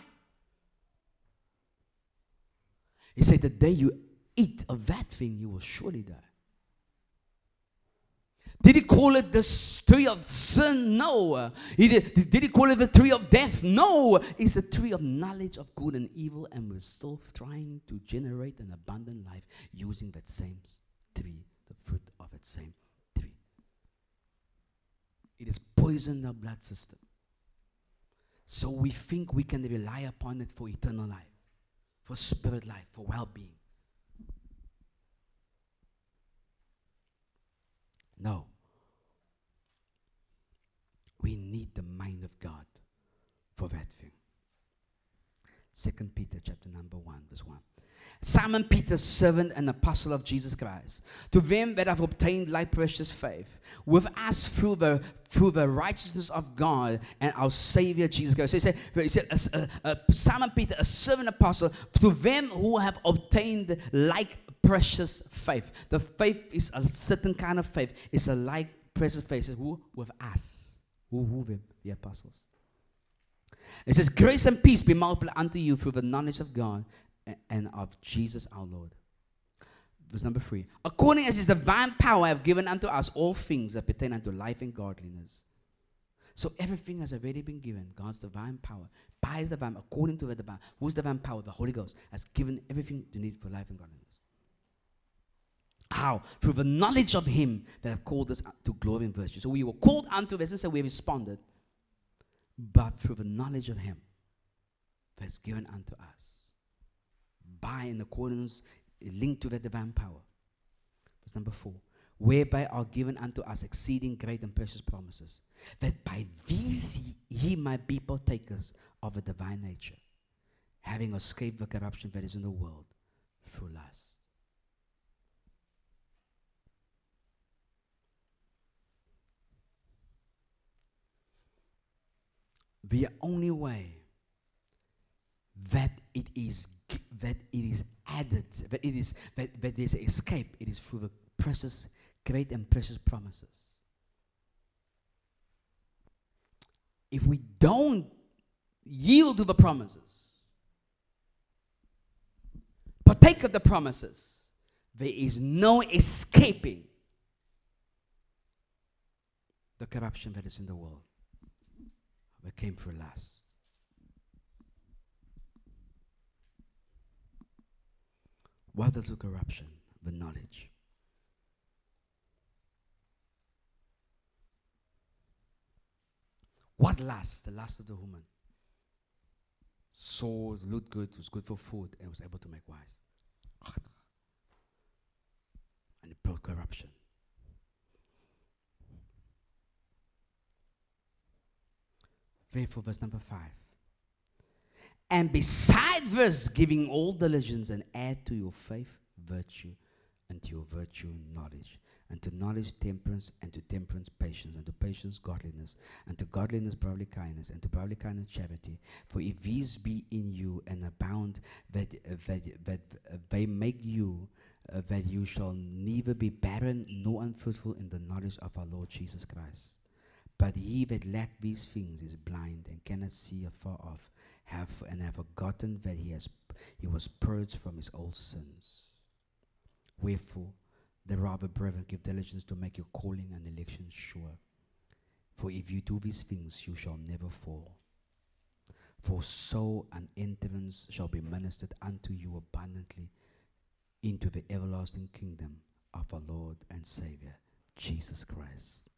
He said, The day you eat of that thing, you will surely die. Did he call it the tree of sin? No. He did, did he call it the tree of death? No. It's a tree of knowledge of good and evil, and we're still trying to generate an abundant life using that same tree, the fruit of that same tree. It has poisoned our blood system. So we think we can rely upon it for eternal life, for spirit life, for well being. No. We need the mind of God for that thing. Second Peter chapter number one, verse one. Simon Peter, servant and apostle of Jesus Christ, to them that have obtained like precious faith, with us through the through the righteousness of God and our Savior Jesus Christ. So he said, he said uh, uh, Simon Peter, a servant apostle, to them who have obtained like precious faith. The faith is a certain kind of faith. It's a like precious faith. Who? With us. Who? Who? Them? The apostles. It says, Grace and peace be multiplied unto you through the knowledge of God and of Jesus our Lord. Verse number three. According as his divine power have given unto us all things that pertain unto life and godliness. So everything has already been given. God's divine power. By his divine, according to the divine. Who's divine power? The Holy Ghost has given everything you need for life and godliness. How? Through the knowledge of him that have called us to glory and virtue. So we were called unto this and so we responded. But through the knowledge of him that is given unto us by in accordance, linked to the divine power. Verse number four. Whereby are given unto us exceeding great and precious promises, that by these ye, ye might be partakers of a divine nature, having escaped the corruption that is in the world through lust. The only way that it is that it is added, that it is that, that there's escape, it is through the precious, great and precious promises. If we don't yield to the promises, partake of the promises, there is no escaping the corruption that is in the world that came through lust. What is the corruption? The knowledge. What last? The last of the woman. Saw, looked good, was good for food, and was able to make wise. And it brought corruption. Faithful, verse number five. And beside this, giving all diligence and add to your faith virtue, and to your virtue knowledge, and to knowledge temperance, and to temperance patience, and to patience godliness, and to godliness brotherly kindness, and to brotherly kindness charity. For if these be in you and abound, that that that they make you uh, that you shall neither be barren nor unfruitful in the knowledge of our Lord Jesus Christ. But he that lack these things is blind and cannot see afar off have and have forgotten that he has he was purged from his old sins. Wherefore, the rather, brethren, give diligence to make your calling and election sure. For if you do these things, you shall never fall. For so an entrance shall be ministered unto you abundantly into the everlasting kingdom of our Lord and Savior, Jesus Christ.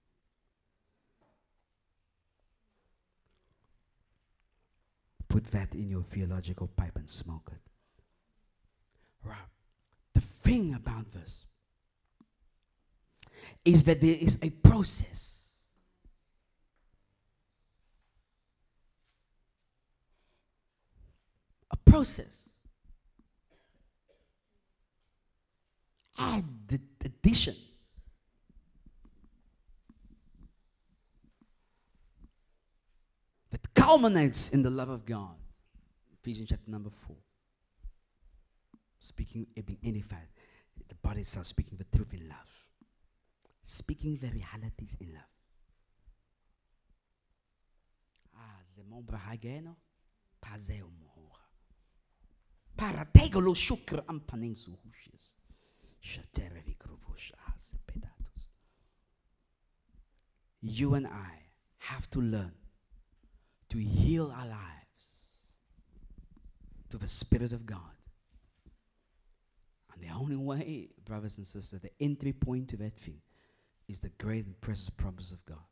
Put that in your theological pipe and smoke it. Right. The thing about this is that there is a process. A process. Add the additions. that culminates in the love of God. Ephesians chapter number 4. Speaking, being edified. The body itself speaking the truth in love. Speaking the realities in love. Ah, mombra hageno, pazeo mohora. Parategolo shukr ampanen suhushis. Shatere vikrovusha has pedatus. You and I have to learn to heal our lives to the Spirit of God. And the only way, brothers and sisters, the entry point to that thing is the great and precious promise of God.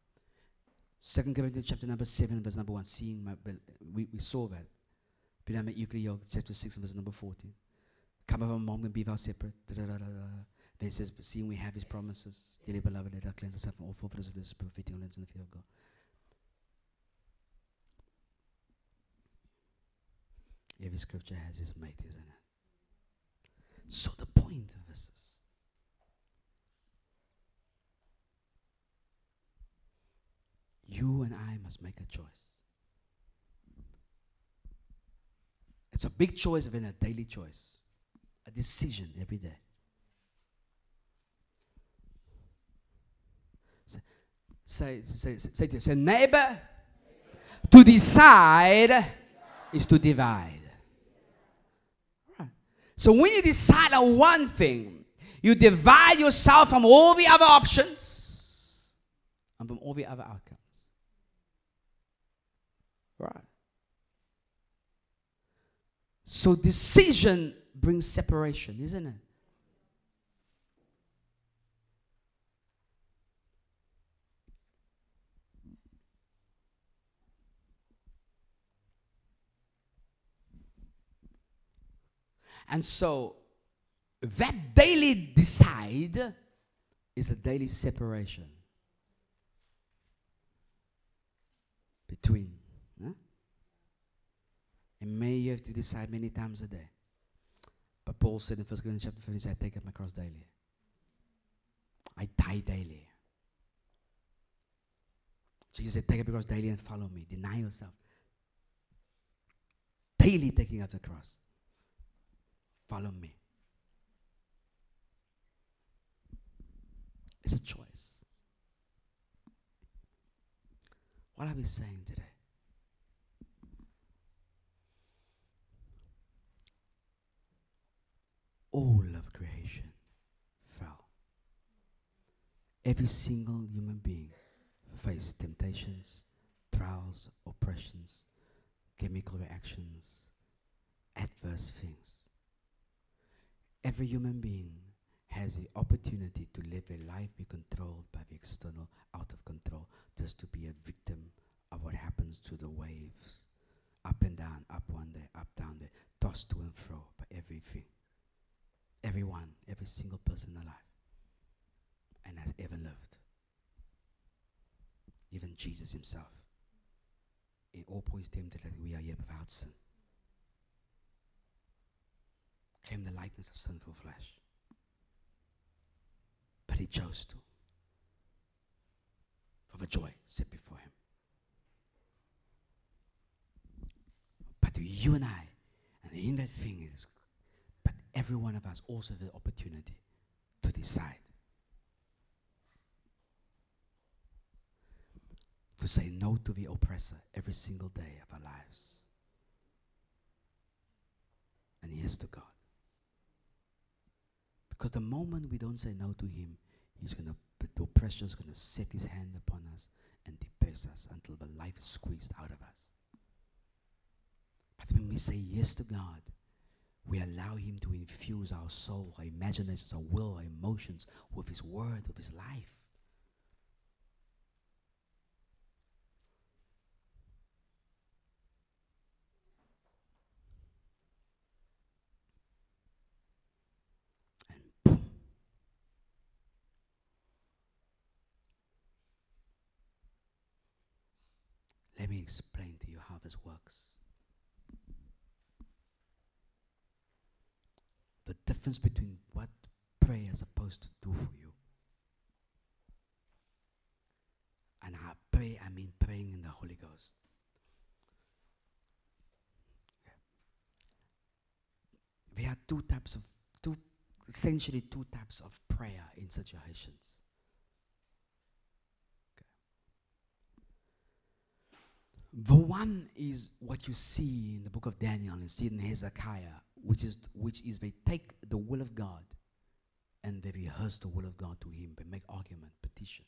Second Corinthians chapter number 7, verse number 1. Seeing my, we, we saw that. Piname Euclid, chapter 6, verse number 14. Come of a mom and be thou separate. Then it says, seeing we have his promises, dearly beloved, let us cleanse ourselves from all filthiness of this perfecting our limbs in the fear of God. Every scripture has its mate, isn't it? So the point of this is you and I must make a choice. It's a big choice and a daily choice, a decision every day. Say, say, say, say to your say, neighbor, to decide is to divide. So when you decide on one thing, you divide yourself from all the other options and from all the other outcomes. Right. So decision brings separation, isn't it? And so that daily decide is a daily separation between. Huh? And may you have to decide many times a day. But Paul said in 1 Corinthians chapter 15, he said, I take up my cross daily. I die daily. Jesus said, Take up your cross daily and follow me. Deny yourself. Daily taking up the cross. Follow me. It's a choice. What are we saying today? All of creation fell. Every single human being faced temptations, trials, oppressions, chemical reactions, adverse things. Every human being has the opportunity to live a life be controlled by the external, out of control, just to be a victim of what happens to the waves. Up and down, up one day, up down there, tossed to and fro by everything. Everyone, every single person alive, and has ever lived. Even Jesus himself. In all points tempted that we are yet without sin. Came the likeness of sinful flesh. But he chose to. For the joy set before him. But you and I, and in that thing is, but every one of us also the opportunity to decide. To say no to the oppressor every single day of our lives. And yes to God. Because the moment we don't say no to him, he's gonna the oppressor is gonna set his hand upon us and depress us until the life is squeezed out of us. But when we say yes to God, we allow him to infuse our soul, our imaginations, our will, our emotions with his word, with his life. Explain to you how this works. The difference between what prayer is supposed to do for you and how pray, I mean praying in the Holy Ghost. There are two types of, two, essentially two types of prayer in situations. The one is what you see in the book of Daniel and see in Hezekiah, which is which is they take the will of God and they rehearse the will of God to him. They make argument, petition.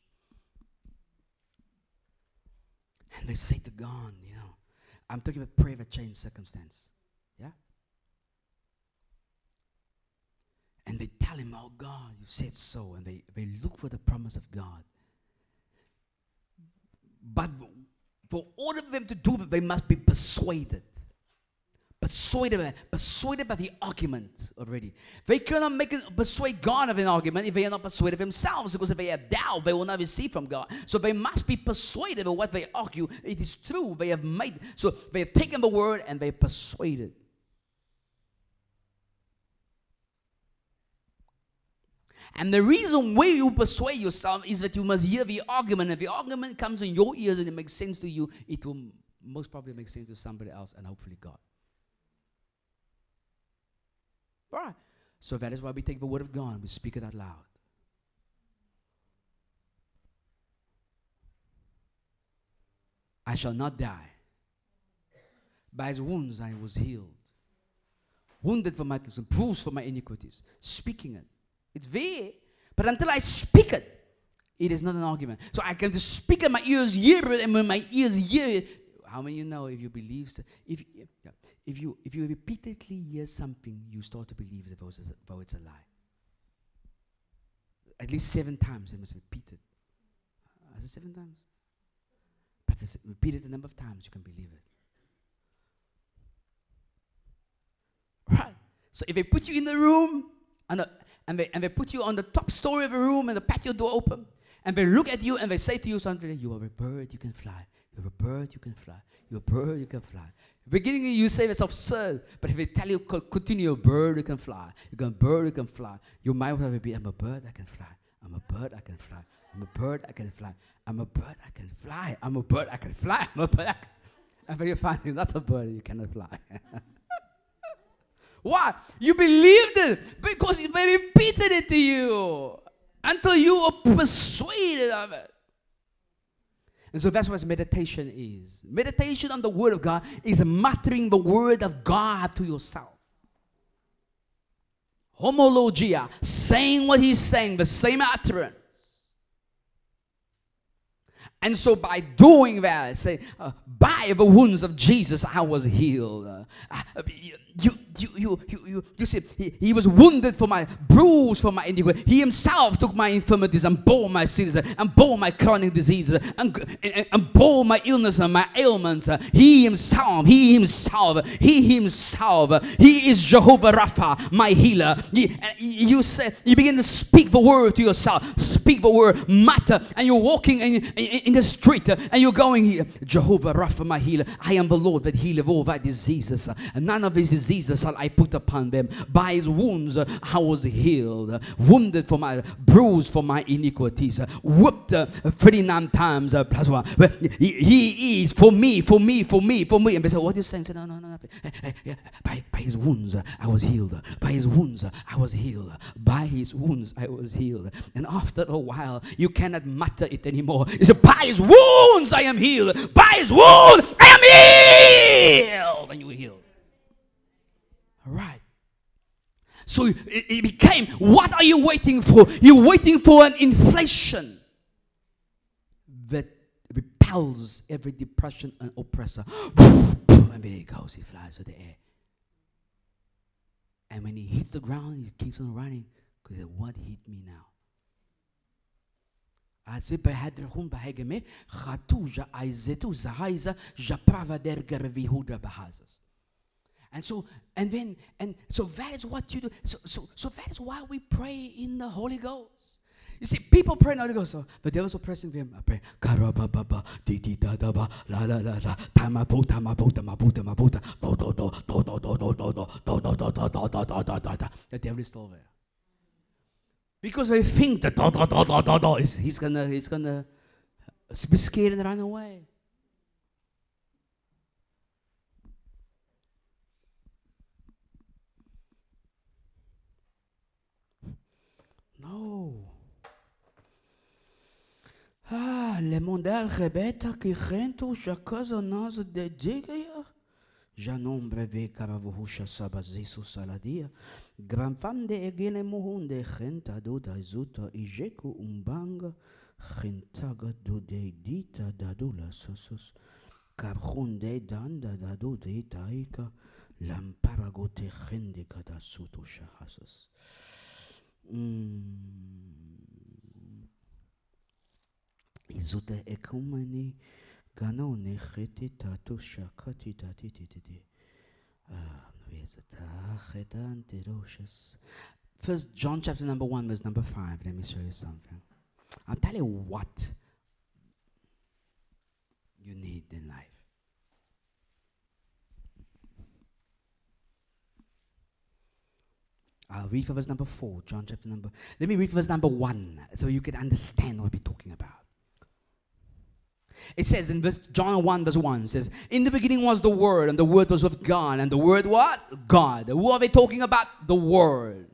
And they say to God, you know, I'm talking about prayer that change circumstance. Yeah? And they tell him, Oh God, you said so. And they, they look for the promise of God. But for all of them to do it, they must be persuaded. Persuaded, by, persuaded by the argument already. They cannot make it, persuade God of an argument if they are not persuaded themselves, because if they have doubt, they will not receive from God. So they must be persuaded of what they argue. It is true. They have made so they have taken the word and they persuaded. And the reason why you persuade yourself is that you must hear the argument. If the argument comes in your ears and it makes sense to you, it will most probably make sense to somebody else and hopefully God. Right. So that is why we take the word of God and we speak it out loud. I shall not die. By his wounds I was healed. Wounded for my sins, bruised for my iniquities. Speaking it. It's there. But until I speak it, it is not an argument. So I can just speak it, my ears hear it, and when my ears hear it, how many you know if you believe, if, if, you, if you repeatedly hear something, you start to believe that though it's a lie. At least seven times, they must repeat it. Uh, is it seven times? But repeat it a number of times, you can believe it. Right. So if they put you in the room and, the, and, they, and they put you on the top story of a room and the patio door open, and they look at you and they say to you something, you are a bird, you can fly. You're a bird, you can fly. You're a bird, you can fly. Beginning you say it's absurd, but if they tell you continue, you're a bird, you can fly. You can bird, you can fly. You might well be, I'm a bird, I can fly. I'm a bird, I can fly. I'm a bird, I can fly. I'm a bird, I can fly. I'm a bird, I can fly. I'm a bird, I can. And then you find you're not a bird, you cannot fly. Why? You believed it because they repeated it to you until you were persuaded of it. And so that's what meditation is. Meditation on the Word of God is muttering the Word of God to yourself. Homologia, saying what He's saying, the same utterance. And so by doing that, say, uh, by the wounds of Jesus, I was healed. Uh, uh, you, you, you, you, you, you see, he, he was wounded for my, bruised for my iniquity. He himself took my infirmities and bore my sins and bore my chronic diseases and, and, and bore my illness and my ailments. He himself, he himself, he himself, he is Jehovah Rapha, my healer. You, you say, you begin to speak the word to yourself, speak the word, matter, and you're walking in, in, in the street and you're going here, Jehovah Rapha, my healer. I am the Lord that healeth all thy diseases, and none of these diseases shall I put upon them. By his wounds I was healed, wounded for my, bruised for my iniquities, whipped 39 times uh, plus one. He, he is for me, for me, for me, for me. And they say, What are you saying? Say, no, no, no, no. Eh, eh, by, by his wounds I was healed. By his wounds I was healed. By his wounds I was healed. And after a while, you cannot mutter it anymore. You say, By his wounds I am healed. By his wounds I am healed. And you were healed. Right. So it, it became, what are you waiting for? You're waiting for an inflation that repels every depression and oppressor. and there he goes, he flies through the air. And when he hits the ground, he keeps on running because what hit me now? Zahaiza, japrava der gervihuda bahazas. And so, and then, and so that is what you do. So, so, so that is why we pray in the Holy Ghost. You see, people pray in the Holy Ghost. So the devil's oppressing them. I pray. The devil is still there. Because they think that do do do do he's gonna he's gonna be scared and run away. Oh. Ah, le mondial rebeta kirento usha kaza naza de digaya. Já nombre ve karavohusha sabazisu saladia. Gran fam de egele muhunde genta do da zuta ijeku umbanga. Gentaga do de dita dadula. Carhunde danda dadu de taika. Lamparagote gendika da suto shahasas. Mm. Titi. First John chapter number one, verse number five. Let me show you something. I'll tell you what you need in life. I'll read for verse number four, John chapter number. Let me read verse number one so you can understand what we're talking about. It says in verse, John 1, verse 1 says, In the beginning was the Word, and the Word was with God, and the Word what? God. Who are they talking about? The Word.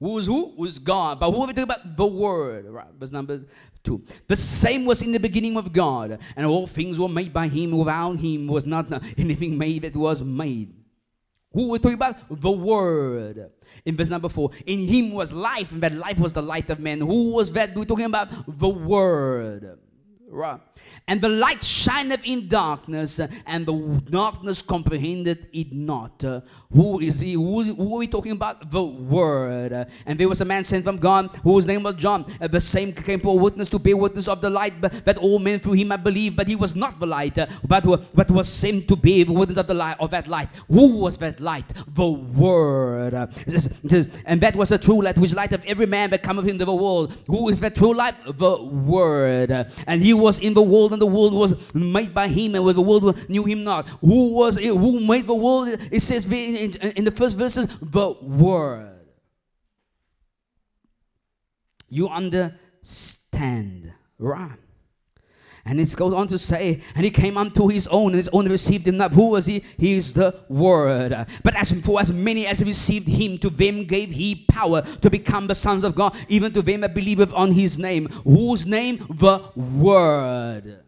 Who is who? Who's God. But who are we talking about? The Word. Right, verse number 2. The same was in the beginning of God, and all things were made by Him. Without Him was not anything made that was made. Who we're talking about? The Word. In verse number four, in him was life, and that life was the light of men. Who was that we're talking about? The Word. Right. And the light shineth in darkness, and the darkness comprehended it not. Who is he? Who, who, are we talking about? The Word. And there was a man sent from God whose name was John. The same came for a witness to bear witness of the light, that all men through him might believe. But he was not the light, but, but was sent to bear witness of the light of that light. Who was that light? The Word. And that was the true light, which light of every man that cometh into the world. Who is that true light? The Word. and he was in the world, and the world was made by him, and the world knew him not. Who was it? Who made the world? It says in, in the first verses, the Word. You understand, right? And it goes on to say, and he came unto his own, and his own received him not. Who was he? He is the Word. But as for as many as received him, to them gave he power to become the sons of God, even to them that believeth on his name. Whose name? The Word.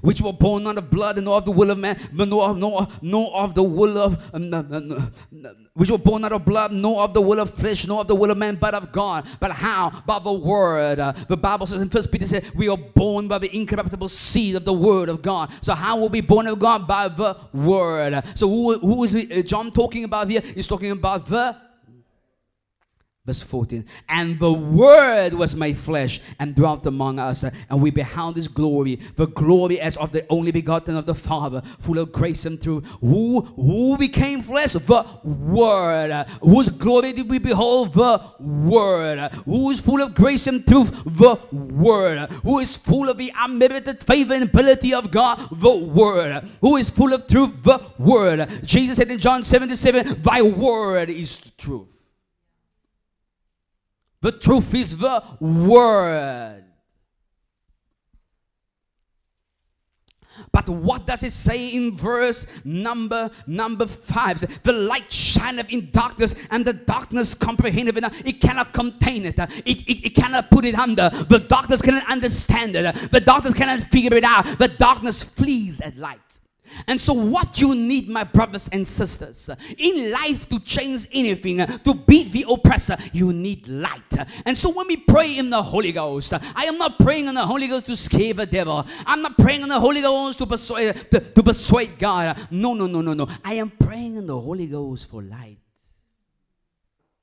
Which were born not of blood nor of the will of man, but nor of, nor, nor of the will of, um, which were born not of blood, nor of the will of flesh, nor of the will of man, but of God. But how? By the word. Uh, the Bible says in First Peter says, we are born by the incorruptible seed of the word of God. So how will we be born of God? By the word. So who, who is uh, John talking about here? He's talking about the Verse 14, and the Word was made flesh and dwelt among us, and we beheld his glory, the glory as of the only begotten of the Father, full of grace and truth. Who, who became flesh? The Word. Whose glory did we behold? The Word. Who is full of grace and truth? The Word. Who is full of the unmerited favor and ability of God? The Word. Who is full of truth? The Word. Jesus said in John 77, Thy Word is truth. The truth is the word. But what does it say in verse number number five? The light shineth in darkness, and the darkness comprehendeth it. It cannot contain it. It, it. it cannot put it under. The darkness cannot understand it. The darkness cannot figure it out. The darkness flees at light. And so, what you need, my brothers and sisters, in life to change anything, to beat the oppressor, you need light. And so, when we pray in the Holy Ghost, I am not praying in the Holy Ghost to scare the devil. I'm not praying in the Holy Ghost to persuade to, to persuade God. No, no, no, no, no. I am praying in the Holy Ghost for light.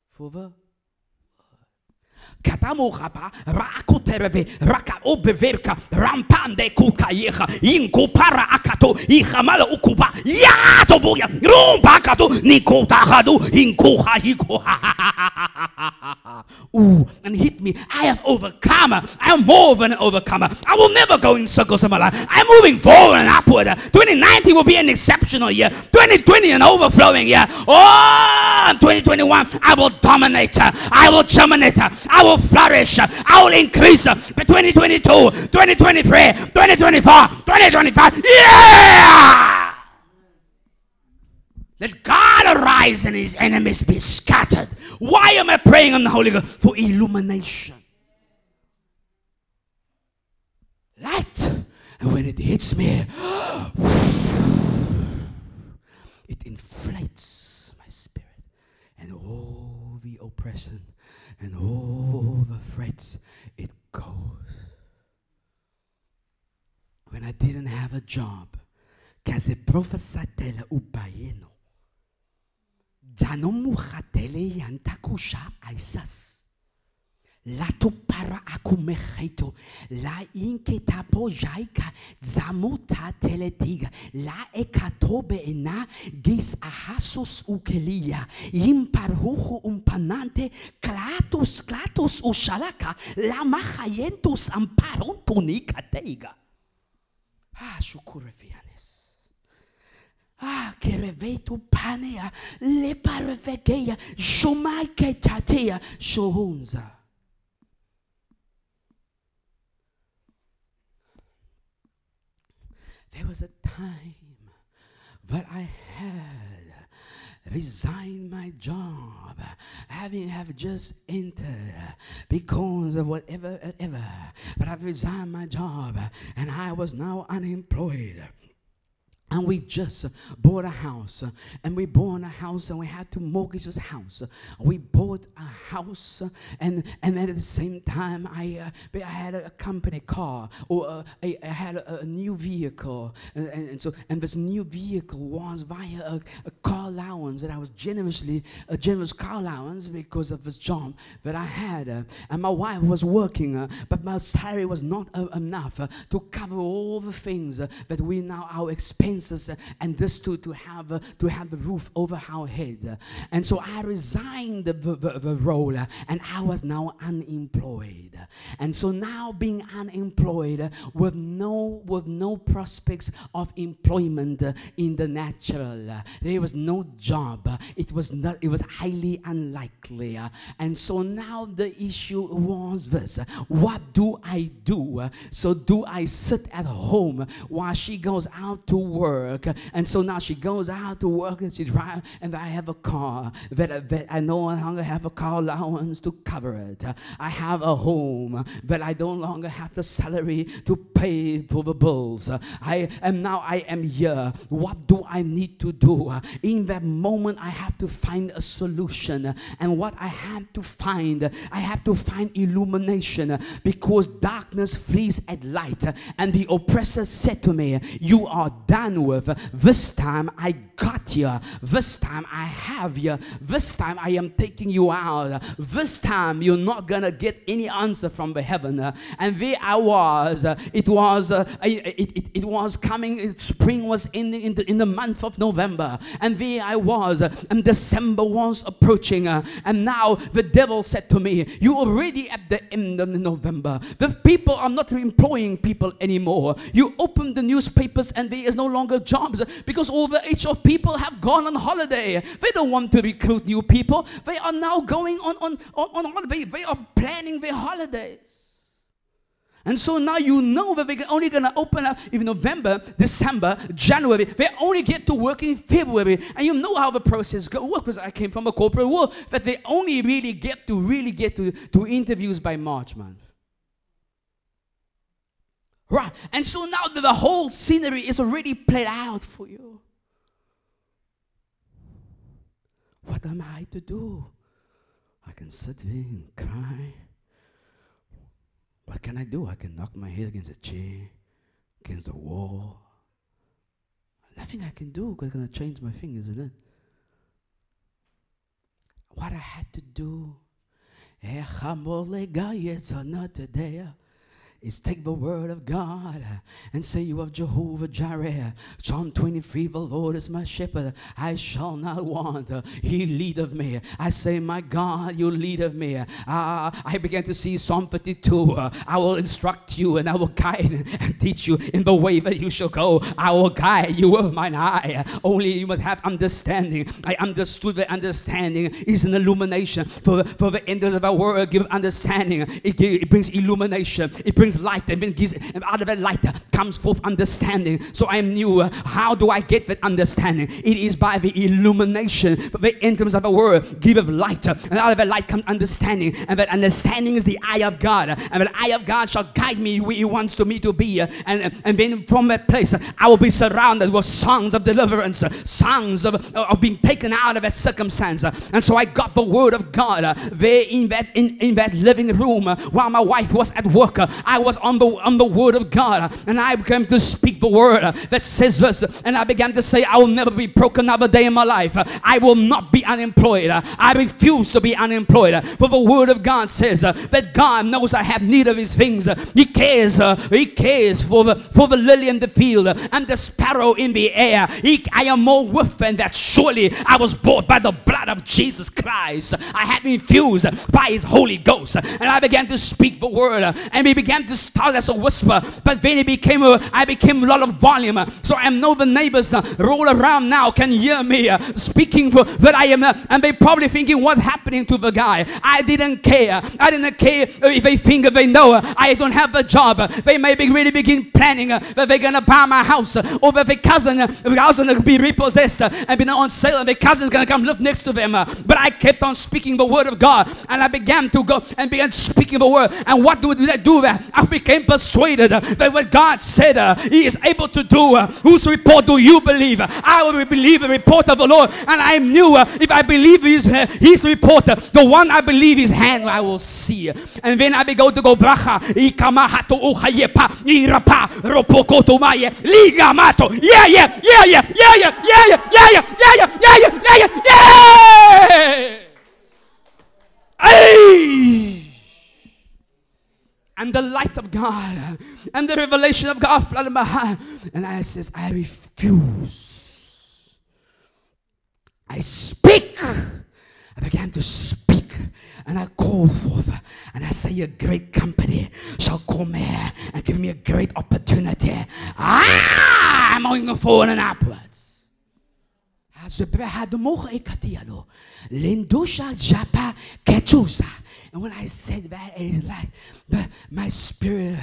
For the Katamo hapa rakutereve raka obeverka rampande kukayeha inkupara akato ihamala ukuba yato buya rumba kato nikota hadu inkuha ikuha Ooh, and hit me. I have overcome. I am more than an overcomer. I will never go in circles in my life. I'm moving forward and upward. 2019 will be an exceptional year. 2020 an overflowing year. Oh, 2021 I will dominate. I will germinate. I will flourish. I will increase. But 2022, 2023, 2024, 2025. Yeah! Let God arise and his enemies be scattered. Why am I praying on the Holy Ghost? For illumination. Light. And when it hits me, it inflates my spirit. And all the oppression and all the threats, it goes. When I didn't have a job, kaze profesatela ubayeno janomuhatele yantakusha aisas. Lato para akumechaito, la inketapo jaika, zamuta teletiga, la ekatobe ena, gis ahasus ukelia, imparhuhu umpanante, klatus klatus ushalaka, la machayentus amparontunika teiga. Ah, shukure fianes. Ah, kerevetu panea, leparevegeia, shumaike tatea, shohunza. There was a time that I had resigned my job, having have just entered because of whatever, ever. But I've resigned my job, and I was now unemployed. And we just bought a house, uh, and we bought a house, and we had to mortgage this house. We bought a house, uh, and and at the same time, I uh, I had a, company car, or uh, I, I had a, a, new vehicle, and, and, and, so and this new vehicle was via a, a car allowance that I was generously a generous car allowance because of this job that I had, uh, and my wife was working, uh, but my salary was not enough to cover all the things that we now our and this to, to have to have the roof over our head. And so I resigned the, the, the role and I was now unemployed. And so now being unemployed with no with no prospects of employment in the natural. There was no job. It was not it was highly unlikely. And so now the issue was this. What do I do? So do I sit at home while she goes out to work? Work. And so now she goes out to work and she drives, and I have a car that, uh, that I no longer have a car allowance to cover it. I have a home that I no longer have the salary to pay for the bills. I am now I am here. What do I need to do? In that moment, I have to find a solution. And what I have to find, I have to find illumination because darkness flees at light. And the oppressor said to me, You are done with. This time I got you. This time I have you. This time I am taking you out. This time you're not gonna get any answer from the heaven. And there I was. It was uh, it, it, it was coming. Spring was in in the, in the month of November, and there I was. And December was approaching. And now the devil said to me, You're already at the end of November. The people are not employing people anymore. You open the newspapers, and there is no longer longer jobs because all the HR people have gone on holiday. They don't want to recruit new people. They are now going on, on, on, on holiday. They are planning their holidays. And so now you know that they're only going to open up in November, December, January. They only get to work in February. And you know how the process goes. Because I came from a corporate world that they only really get to really get to, to interviews by March month. Right. And so now the whole scenery is already played out for you. What am I to do? I can sit there and cry. What can I do? I can knock my head against a chair, against the wall. Nothing I can do because I'm going to change my thing, isn't it? What I had to do. Eh, Is take the word of God and say, You have Jehovah Jireh. Psalm 23 The Lord is my shepherd, I shall not want. He leadeth me. I say, My God, you leadeth me. Uh, I began to see Psalm 52. Uh, I will instruct you and I will guide and teach you in the way that you shall go. I will guide you with mine eye. Only you must have understanding. I understood that understanding is an illumination. For, for the enders of our word give understanding. It, it brings illumination. It brings brings light and then gives and out of that light comes forth understanding. So I knew uh, how do I get that understanding? It is by the illumination, the entrance of the word giveth light, and out of that light comes understanding, and that understanding is the eye of God, and that eye of God shall guide me where He wants to me to be, and and then from that place I will be surrounded with songs of deliverance, songs of, of being taken out of that circumstance, and so I got the word of God there in that in, in that living room while my wife was at work. I I was on the on the word of God, uh, and I began to speak the word uh, that says this, uh, and I began to say, I will never be broken another day in my life. I will not be unemployed. I refuse to be unemployed. For the word of God says that God knows I have need of his things. He cares. He cares for the for the lily in the field and the sparrow in the air. He, I am more worth than that. Surely I was bought by the blood of Jesus Christ. I had been infused by his Holy Ghost. And I began to speak the word. And we began to start as a whisper. But then it became a, I became a lot of volume. So I know the neighbors uh, roll around now can hear me uh, speaking for that I am. Uh, and they probably thinking what's happening to the guy. I didn't care. I didn't care if they think they know I don't have a job. They may be really begin planning that they're gonna buy my house or that their cousin, their house gonna be repossessed and be on sale and their cousin's gonna come live next to them. But I kept on speaking the word of God and I began to go and began speaking the word. And what do I do that? I became persuaded that what God said uh, He is able to do. Uh, whose report do you believe? I will believe the report of the Lord. And I knew uh, if I believe His, uh, his report, the one I believe His hand, I will see. And then I began to go bracha. Ikamahato uhayepa irapa ropokoto maye ligamato. Yeah, yeah, yeah, yeah, yeah, yeah, yeah, yeah, yeah, yeah, yeah, yeah, yeah, yeah, yeah. Hey! And the light of God and the revelation of God flooded my heart. And I says, I refuse. I speak. I began to speak and I call forth and I say, A great company shall come here and give me a great opportunity. Ah, I'm going forward and upwards. And when I said that, it is like the, my spirit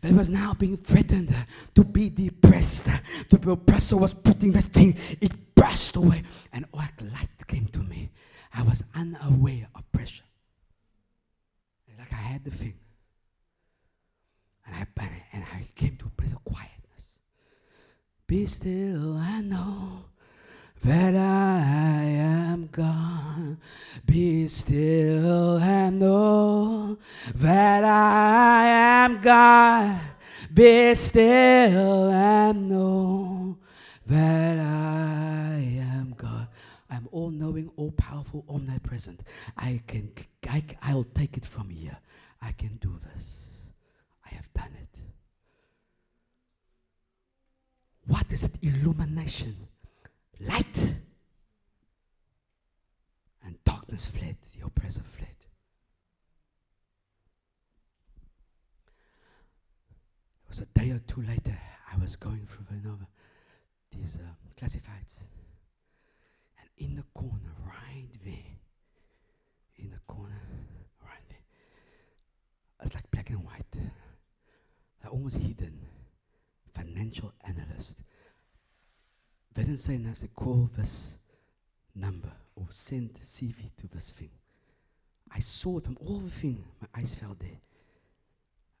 that was now being threatened to be depressed. The oppressor was putting that thing, it burst away. And like light came to me. I was unaware of pressure. Like I had the thing. And I, and I came to a place of quietness. Be still, I know that I am God. Be still and know that I am God. Be still and know that I am God. I'm all knowing, all powerful, omnipresent. I can, I, I'll take it from here. I can do this. I have done it. What is it? Illumination light. And darkness fled, the oppressor fled. It was a day or two later, I was going through Villanova, these uh, classifieds. And in the corner, right there, in the corner, right there, it's like black and white, almost hidden, financial analyst they didn't say now, they call this number or send CV to this thing. I saw from all the thing, my eyes fell there.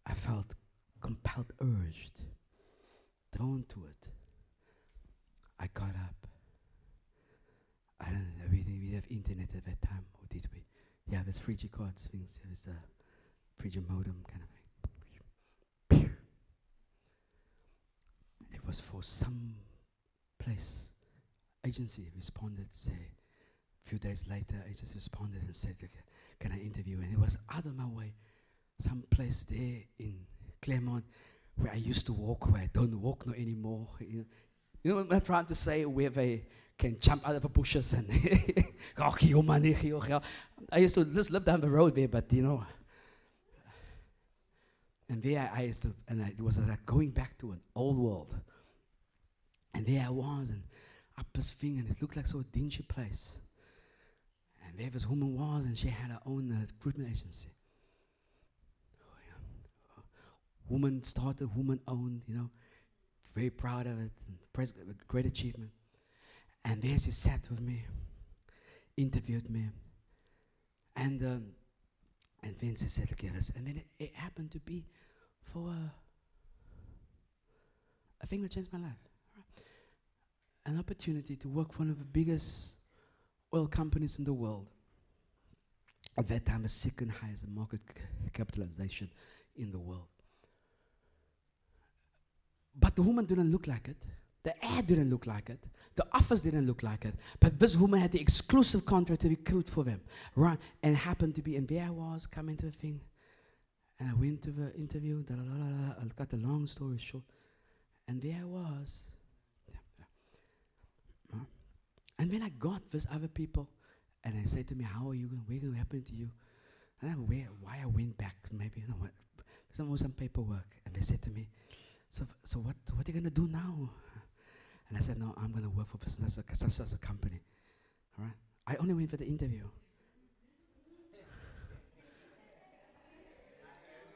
I felt compelled, urged, drawn to it. I got up. I don't know, we didn't, we didn't have internet at that time, or did we? Yeah, there's 3G cards, things, there's a 3G modem kind of thing. It was for some place. Agency responded, say, a few days later, agency responded and said, can I interview? And it was out of my way, some place there in Claremont where I used to walk, where I don't walk no anymore. You know, you know what I'm trying to say? Where they can jump out of the bushes and I used to just live down the road there, but you know. And there I used to, and I, it was like going back to an old world. And there I was, and up this thing, and it looked like so a dingy place. And there this woman was, and she had her own uh, recruitment agency. Oh, yeah. Woman started, woman owned, you know, very proud of it, and great achievement. And there she sat with me, interviewed me, and um, and then she said, "Give us." And then it, it happened to be for uh, a thing that changed my life an opportunity to work for one of the biggest oil companies in the world. At that time, the second highest market c- capitalization in the world. But the woman didn't look like it. The ad didn't look like it. The office didn't look like it. But this woman had the exclusive contract to recruit for them. Right? And happened to be, and there I was coming to the thing. And I went to the interview. I got the long story short. And there I was. Right? And when I got these other people, and they said to me, How are you going? What's going to happen to you? And I where, why I went back, maybe, you know what, some, some paperwork. And they said to me, So, so what, what are you going to do now? And I said, No, I'm going to work for such a, such a company. All right? I only went for the interview.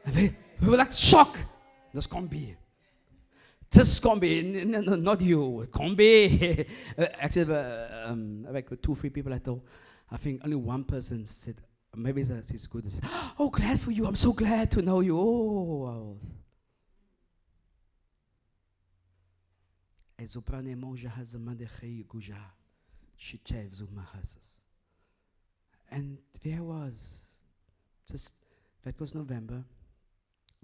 And they, they were like, Shock! This can't be. This can't. No, no, not you. Be. uh, actually, uh, um, like two, three people I told, I think only one person said, maybe that is good. Oh, glad for you. I'm so glad to know you. Oh, zumahasas. And there was, just, that was November,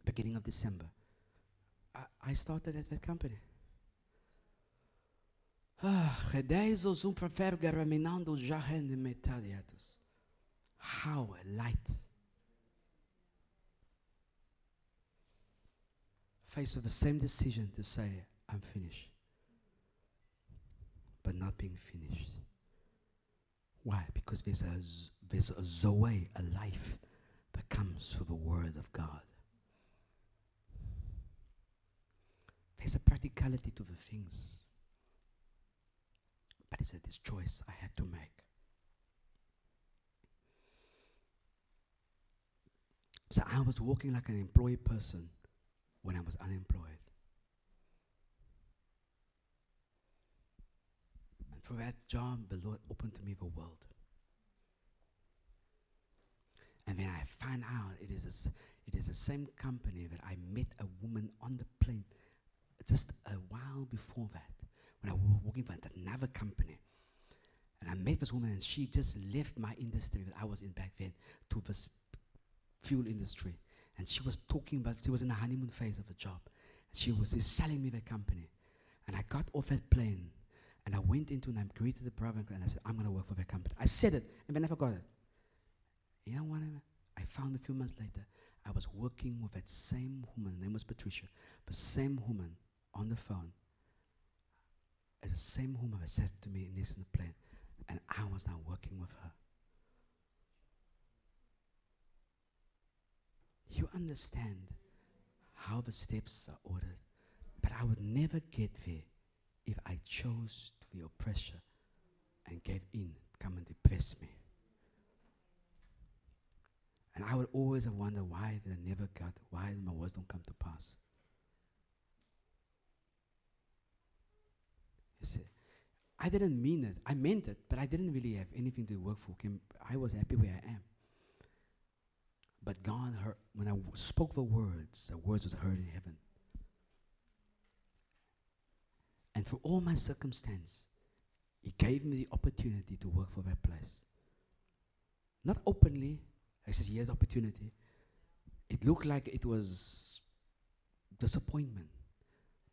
beginning of December. I, started at that company. Ah, minando jahen metadiatus. How a light. Faced with the same decision to say, I'm finished. But not being finished. Why? Because there's a, there's a zoe, a life that comes through the Word of God. There's a practicality to the things. But it's a this choice I had to make. So I was walking like an employed person when I was unemployed. And through that job, the Lord opened to me the world. And when I find out it is, a it is the same company that I met a woman on the plane just a while before that, when I was working for another company. And I met this woman, and she just left my industry that I was in back then to this fuel industry. And she was talking about, she was in the honeymoon phase of the job. And she was selling me the company. And I got off that plane, and I went into and I greeted the brother, and I said, I'm going to work for that company. I said it, and then I forgot it. You know what? I found a few months later, I was working with that same woman, her name was Patricia, the same woman on the phone as the same woman that said to me in this in the plane, and I was now working with her. You understand how the steps are ordered, but I would never get there if I chose to feel pressure and gave in, come and depress me. And I would always have wondered why I never got, why my words don't come to pass? You see, I didn't mean it. I meant it, but I didn't really have anything to work for. I was happy where I am. But God heard, when I w- spoke the words, the words was heard in heaven. And for all my circumstance, He gave me the opportunity to work for that place. Not openly, I said, here's opportunity. It looked like it was disappointment,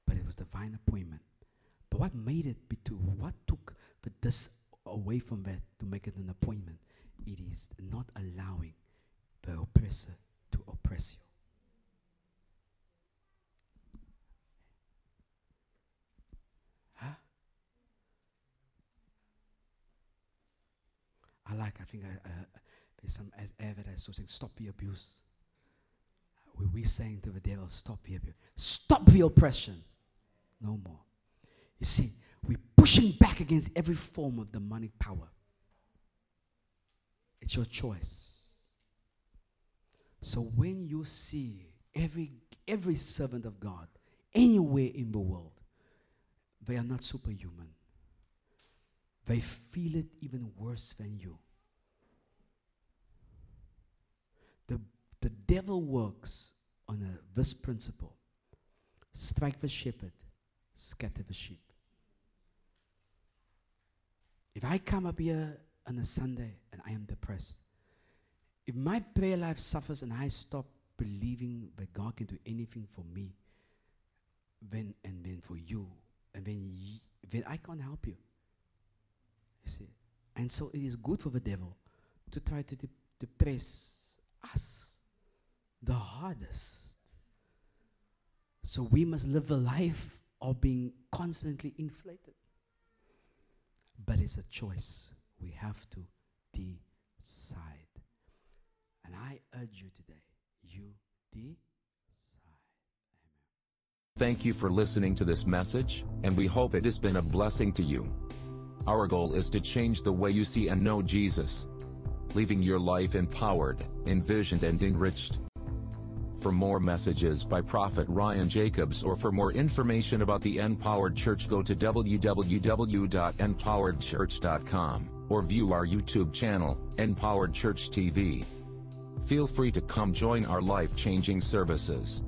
but it was divine appointment. What made it be to what took the this away from that to make it an appointment? It is not allowing the oppressor to oppress you. Huh? I like, I think I, uh, there's some ad- evidence so saying, stop the abuse. We, we saying to the devil, stop the abuse. Stop the oppression. No more. You see, we're pushing back against every form of demonic power. It's your choice. So when you see every every servant of God anywhere in the world, they are not superhuman. They feel it even worse than you. The, the devil works on a, this principle strike the shepherd, scatter the sheep. If I come up here on a Sunday and I am depressed, if my prayer life suffers and I stop believing that God can do anything for me, when and then for you, and when ye, when I can't help you. You see, and so it is good for the devil to try to de- depress us, the hardest. So we must live a life of being constantly inflated. But it's a choice. We have to decide. And I urge you today, you decide. Thank you for listening to this message, and we hope it has been a blessing to you. Our goal is to change the way you see and know Jesus, leaving your life empowered, envisioned and enriched. For more messages by Prophet Ryan Jacobs or for more information about the Empowered Church go to www.empoweredchurch.com or view our YouTube channel, Empowered Church TV. Feel free to come join our life-changing services.